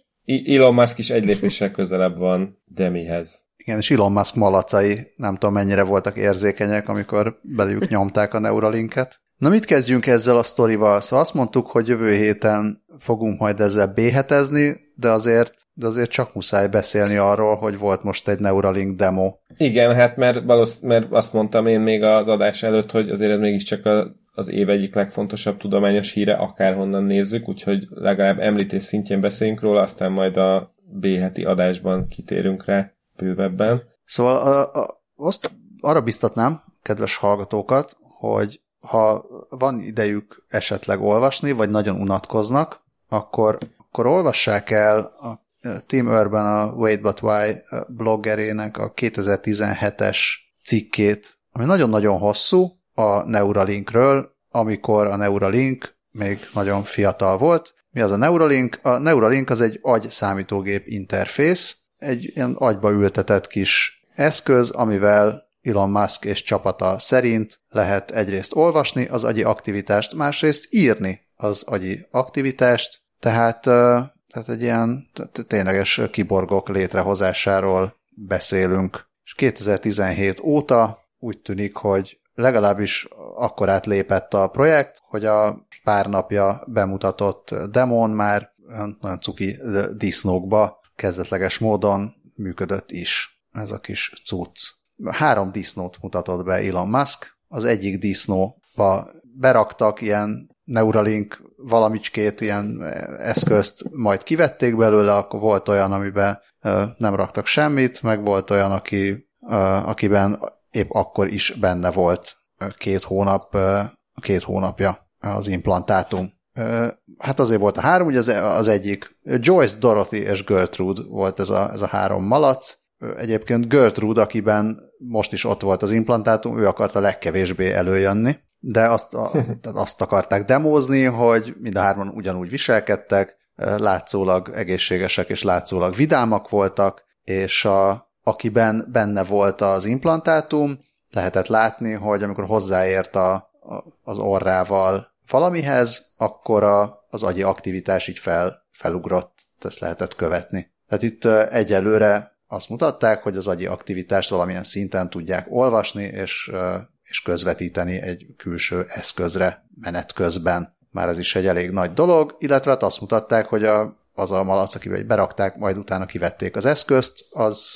Elon Musk is egy lépéssel közelebb van Demihez. Igen, és Elon Musk malacai nem tudom mennyire voltak érzékenyek, amikor belük nyomták a Neuralinket. Na mit kezdjünk ezzel a sztorival? Szóval azt mondtuk, hogy jövő héten fogunk majd ezzel béhetezni, de azért, de azért csak muszáj beszélni arról, hogy volt most egy Neuralink demo. Igen, hát mert, valósz, mert azt mondtam én még az adás előtt, hogy azért ez mégiscsak a az év egyik legfontosabb tudományos híre, akárhonnan nézzük, úgyhogy legalább említés szintjén beszéljünk róla, aztán majd a B heti adásban kitérünk rá bővebben. Szóval a, a, azt arra biztatnám, kedves hallgatókat, hogy ha van idejük esetleg olvasni, vagy nagyon unatkoznak, akkor, akkor olvassák el a Tim Urban, a Wait But Why bloggerének a 2017-es cikkét, ami nagyon-nagyon hosszú, a Neuralinkről, amikor a Neuralink még nagyon fiatal volt. Mi az a Neuralink? A Neuralink az egy agy számítógép interfész, egy ilyen agyba ültetett kis eszköz, amivel Elon Musk és csapata szerint lehet egyrészt olvasni az agyi aktivitást, másrészt írni az agyi aktivitást, tehát, tehát egy ilyen tényleges kiborgok létrehozásáról beszélünk. És 2017 óta úgy tűnik, hogy legalábbis akkor átlépett a projekt, hogy a pár napja bemutatott demon már nagyon cuki disznókba kezdetleges módon működött is ez a kis cucc. Három disznót mutatott be Elon Musk, az egyik disznóba beraktak ilyen Neuralink valamicskét ilyen eszközt, majd kivették belőle, akkor volt olyan, amiben nem raktak semmit, meg volt olyan, aki, akiben épp akkor is benne volt két hónap, két hónapja az implantátum. Hát azért volt a három, ugye az, az egyik Joyce, Dorothy és Gertrude volt ez a, ez a három malac. Egyébként Gertrude, akiben most is ott volt az implantátum, ő akarta legkevésbé előjönni, de azt, a, azt akarták demózni, hogy mind a hárman ugyanúgy viselkedtek, látszólag egészségesek és látszólag vidámak voltak, és a, akiben benne volt az implantátum, lehetett látni, hogy amikor hozzáért a, a, az orrával valamihez, akkor a, az agyi aktivitás így fel, felugrott, ezt lehetett követni. Tehát itt egyelőre azt mutatták, hogy az agyi aktivitást valamilyen szinten tudják olvasni, és, és közvetíteni egy külső eszközre menet közben. Már ez is egy elég nagy dolog, illetve hát azt mutatták, hogy a, az a malac, akivel berakták, majd utána kivették az eszközt, az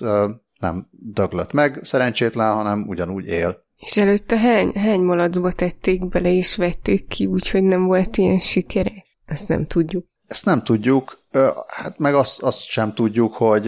nem döglött meg szerencsétlen, hanem ugyanúgy él. És előtte hány, hány malacba tették bele és vették ki, úgyhogy nem volt ilyen sikere? Ezt nem tudjuk. Ezt nem tudjuk, hát meg azt, azt sem tudjuk, hogy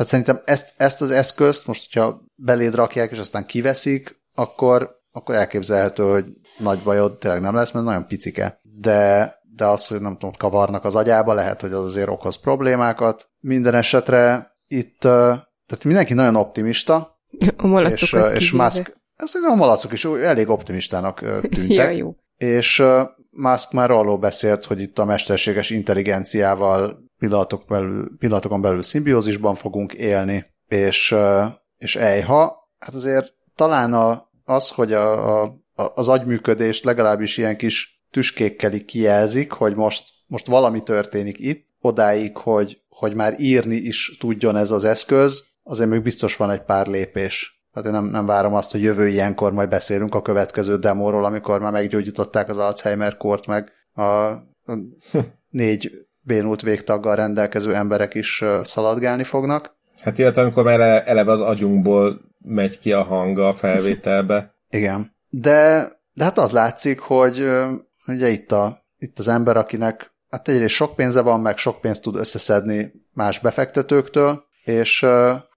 tehát szerintem ezt, ezt az eszközt most, hogyha beléd rakják, és aztán kiveszik, akkor, akkor elképzelhető, hogy nagy bajod tényleg nem lesz, mert nagyon picike. De, de az, hogy nem tudom, kavarnak az agyába, lehet, hogy az azért okoz problémákat. Minden esetre itt tehát mindenki nagyon optimista, A malacokat és, és Musk, ez a malacok is elég optimistának tűntek. ja, jó. És Musk már arról beszélt, hogy itt a mesterséges intelligenciával pillanatok belül, pillanatokon belül szimbiózisban fogunk élni, és, és ejha, hát azért talán a, az, hogy a, a, az agyműködést legalábbis ilyen kis tüskékkel kijelzik, hogy most, most valami történik itt, odáig, hogy, hogy már írni is tudjon ez az eszköz, azért még biztos van egy pár lépés. Hát én nem, nem várom azt, hogy jövő ilyenkor majd beszélünk a következő demóról, amikor már meggyógyították az Alzheimer-kort, meg a, a négy bénult végtaggal rendelkező emberek is szaladgálni fognak. Hát illetve amikor már eleve az agyunkból megy ki a hanga a felvételbe. Igen. De, de hát az látszik, hogy ugye itt, a, itt az ember, akinek hát egyrészt sok pénze van, meg sok pénzt tud összeszedni más befektetőktől, és,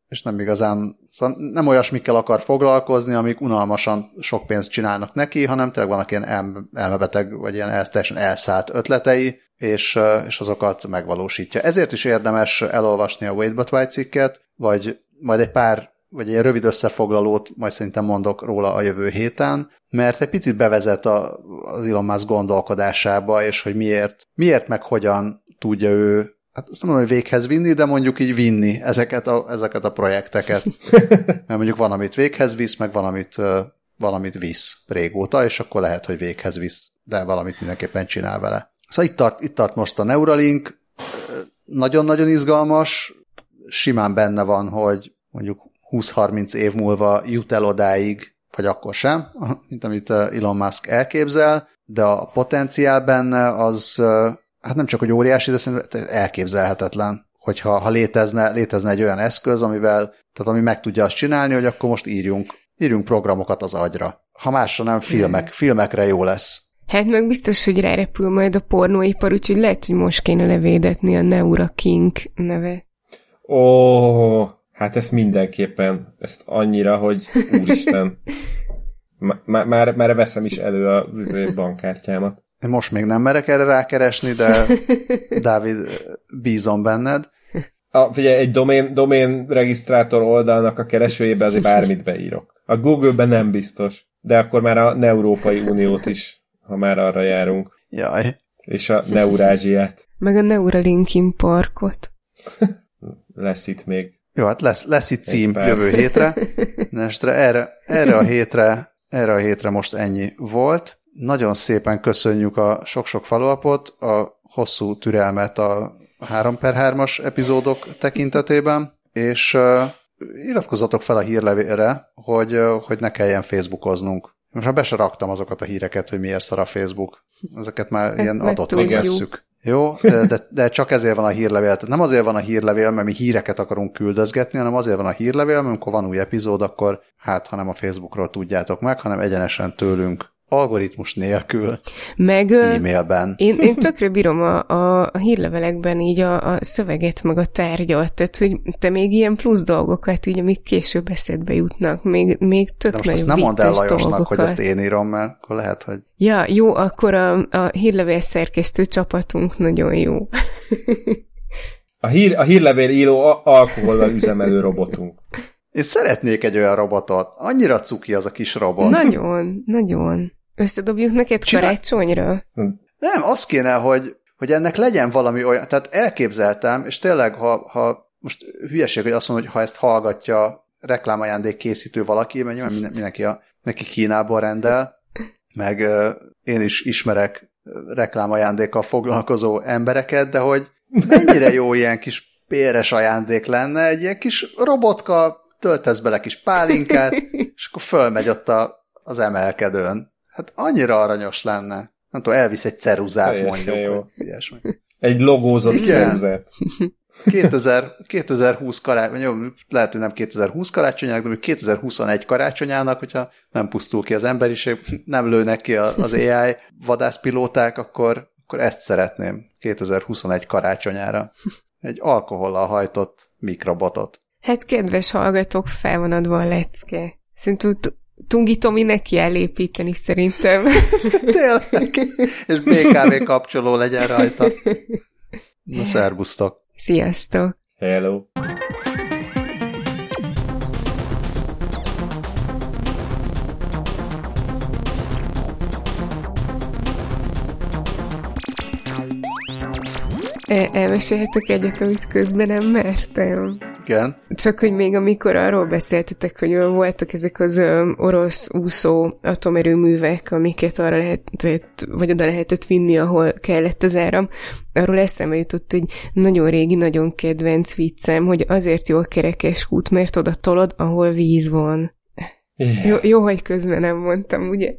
és nem igazán, szóval nem olyasmikkel akar foglalkozni, amik unalmasan sok pénzt csinálnak neki, hanem tényleg vannak ilyen elmebeteg, vagy ilyen el, teljesen elszállt ötletei, és, és azokat megvalósítja. Ezért is érdemes elolvasni a Wade But White cikket, vagy majd egy pár, vagy egy rövid összefoglalót majd szerintem mondok róla a jövő héten, mert egy picit bevezet a, az Elon Musk gondolkodásába, és hogy miért, miért meg hogyan tudja ő hát azt mondom, hogy véghez vinni, de mondjuk így vinni ezeket a, ezeket a projekteket. Mert mondjuk van, amit véghez visz, meg van, amit, valamit visz régóta, és akkor lehet, hogy véghez visz, de valamit mindenképpen csinál vele. Szóval itt tart, itt tart most a Neuralink, nagyon-nagyon izgalmas, simán benne van, hogy mondjuk 20-30 év múlva jut el odáig, vagy akkor sem, mint amit Elon Musk elképzel, de a potenciál benne az hát nem csak, hogy óriási, de szerintem elképzelhetetlen, hogyha ha létezne, létezne egy olyan eszköz, amivel, tehát ami meg tudja azt csinálni, hogy akkor most írjunk, írjunk programokat az agyra. Ha másra nem, filmek, filmekre jó lesz. Hát meg biztos, hogy rárepül majd a pornóipar, úgyhogy lehet, hogy most kéne levédetni a Neura King neve. Ó, hát ezt mindenképpen, ezt annyira, hogy úristen. Már, már, már veszem is elő a bankkártyámat. Én most még nem merek erre rákeresni, de Dávid, bízom benned. A, figyelj, egy domén, domén regisztrátor oldalnak a keresőjébe azért bármit beírok. A Google-ben nem biztos, de akkor már a Európai Uniót is ha már arra járunk. Jaj. És a Neurázsiát. Meg a Neuralinkin parkot. lesz itt még. Jó, hát lesz, lesz itt cím jövő hétre. Nestre, erre, erre, a hétre, erre a hétre most ennyi volt. Nagyon szépen köszönjük a sok-sok falapot, a hosszú türelmet a 3 per 3-as epizódok tekintetében, és uh, iratkozzatok fel a hírlevélre, hogy, uh, hogy ne kelljen Facebookoznunk. Most már be se raktam azokat a híreket, hogy miért szar a Facebook. Ezeket már hát ilyen adott vesszük. Jó, de, de csak ezért van a hírlevél. Tehát nem azért van a hírlevél, mert mi híreket akarunk küldözgetni, hanem azért van a hírlevél, mert amikor van új epizód, akkor hát, ha nem a Facebookról tudjátok meg, hanem egyenesen tőlünk algoritmus nélkül, meg, e-mailben. Én, én tökre bírom a, a, a hírlevelekben így a, a szöveget, meg a tárgyat, tehát hogy te még ilyen plusz dolgokat így, amik később eszedbe jutnak, még, még tök De most nagyon nem mondd el Lajosnak, dolgokat. hogy ezt én írom, mert akkor lehet, hogy... Ja, jó, akkor a, a hírlevél szerkesztő csapatunk nagyon jó. a, hír, a hírlevél író alkohollal üzemelő robotunk. Én szeretnék egy olyan robotot. Annyira cuki az a kis robot. Nagyon, nagyon. Összedobjuk neked Csinál... karácsonyra? Nem, az kéne, hogy, hogy ennek legyen valami olyan, tehát elképzeltem, és tényleg, ha, ha most hülyeség, hogy azt mondom, hogy ha ezt hallgatja reklámajándék készítő valaki, mert nyilván mindenki a, neki Kínából rendel, meg én is ismerek reklámajándékkal foglalkozó embereket, de hogy mennyire jó ilyen kis péres ajándék lenne, egy ilyen kis robotka, töltesz bele kis pálinkát, és akkor fölmegy ott a, az emelkedőn. Hát annyira aranyos lenne. Nem tudom, elvisz egy ceruzát Teljesen mondjuk. Ilyesmi. Egy logózott Igen. ceruzát. 2000, 2020 karácsony, jó, lehet, hogy nem 2020 karácsonyának, de 2021 karácsonyának, hogyha nem pusztul ki az emberiség, nem lőnek ki az AI vadászpilóták, akkor, akkor ezt szeretném 2021 karácsonyára. Egy alkohollal hajtott mikrobotot. Hát kedves hallgatók, fel van adva a lecke. Szerintem Tungitomi neki elépíteni szerintem. Tényleg. És BKV kapcsoló legyen rajta. Na, szerbusztok. Sziasztok. Hello. El- elmesélhetek egyet, amit közben nem mertem. Igen. Csak, hogy még amikor arról beszéltetek, hogy voltak ezek az orosz úszó atomerőművek, amiket arra lehetett, vagy oda lehetett vinni, ahol kellett az áram, arról eszembe jutott egy nagyon régi, nagyon kedvenc viccem, hogy azért jó a kerekes kút, mert oda tolod, ahol víz van. Yeah. Jó, jó, hogy közben nem mondtam, ugye?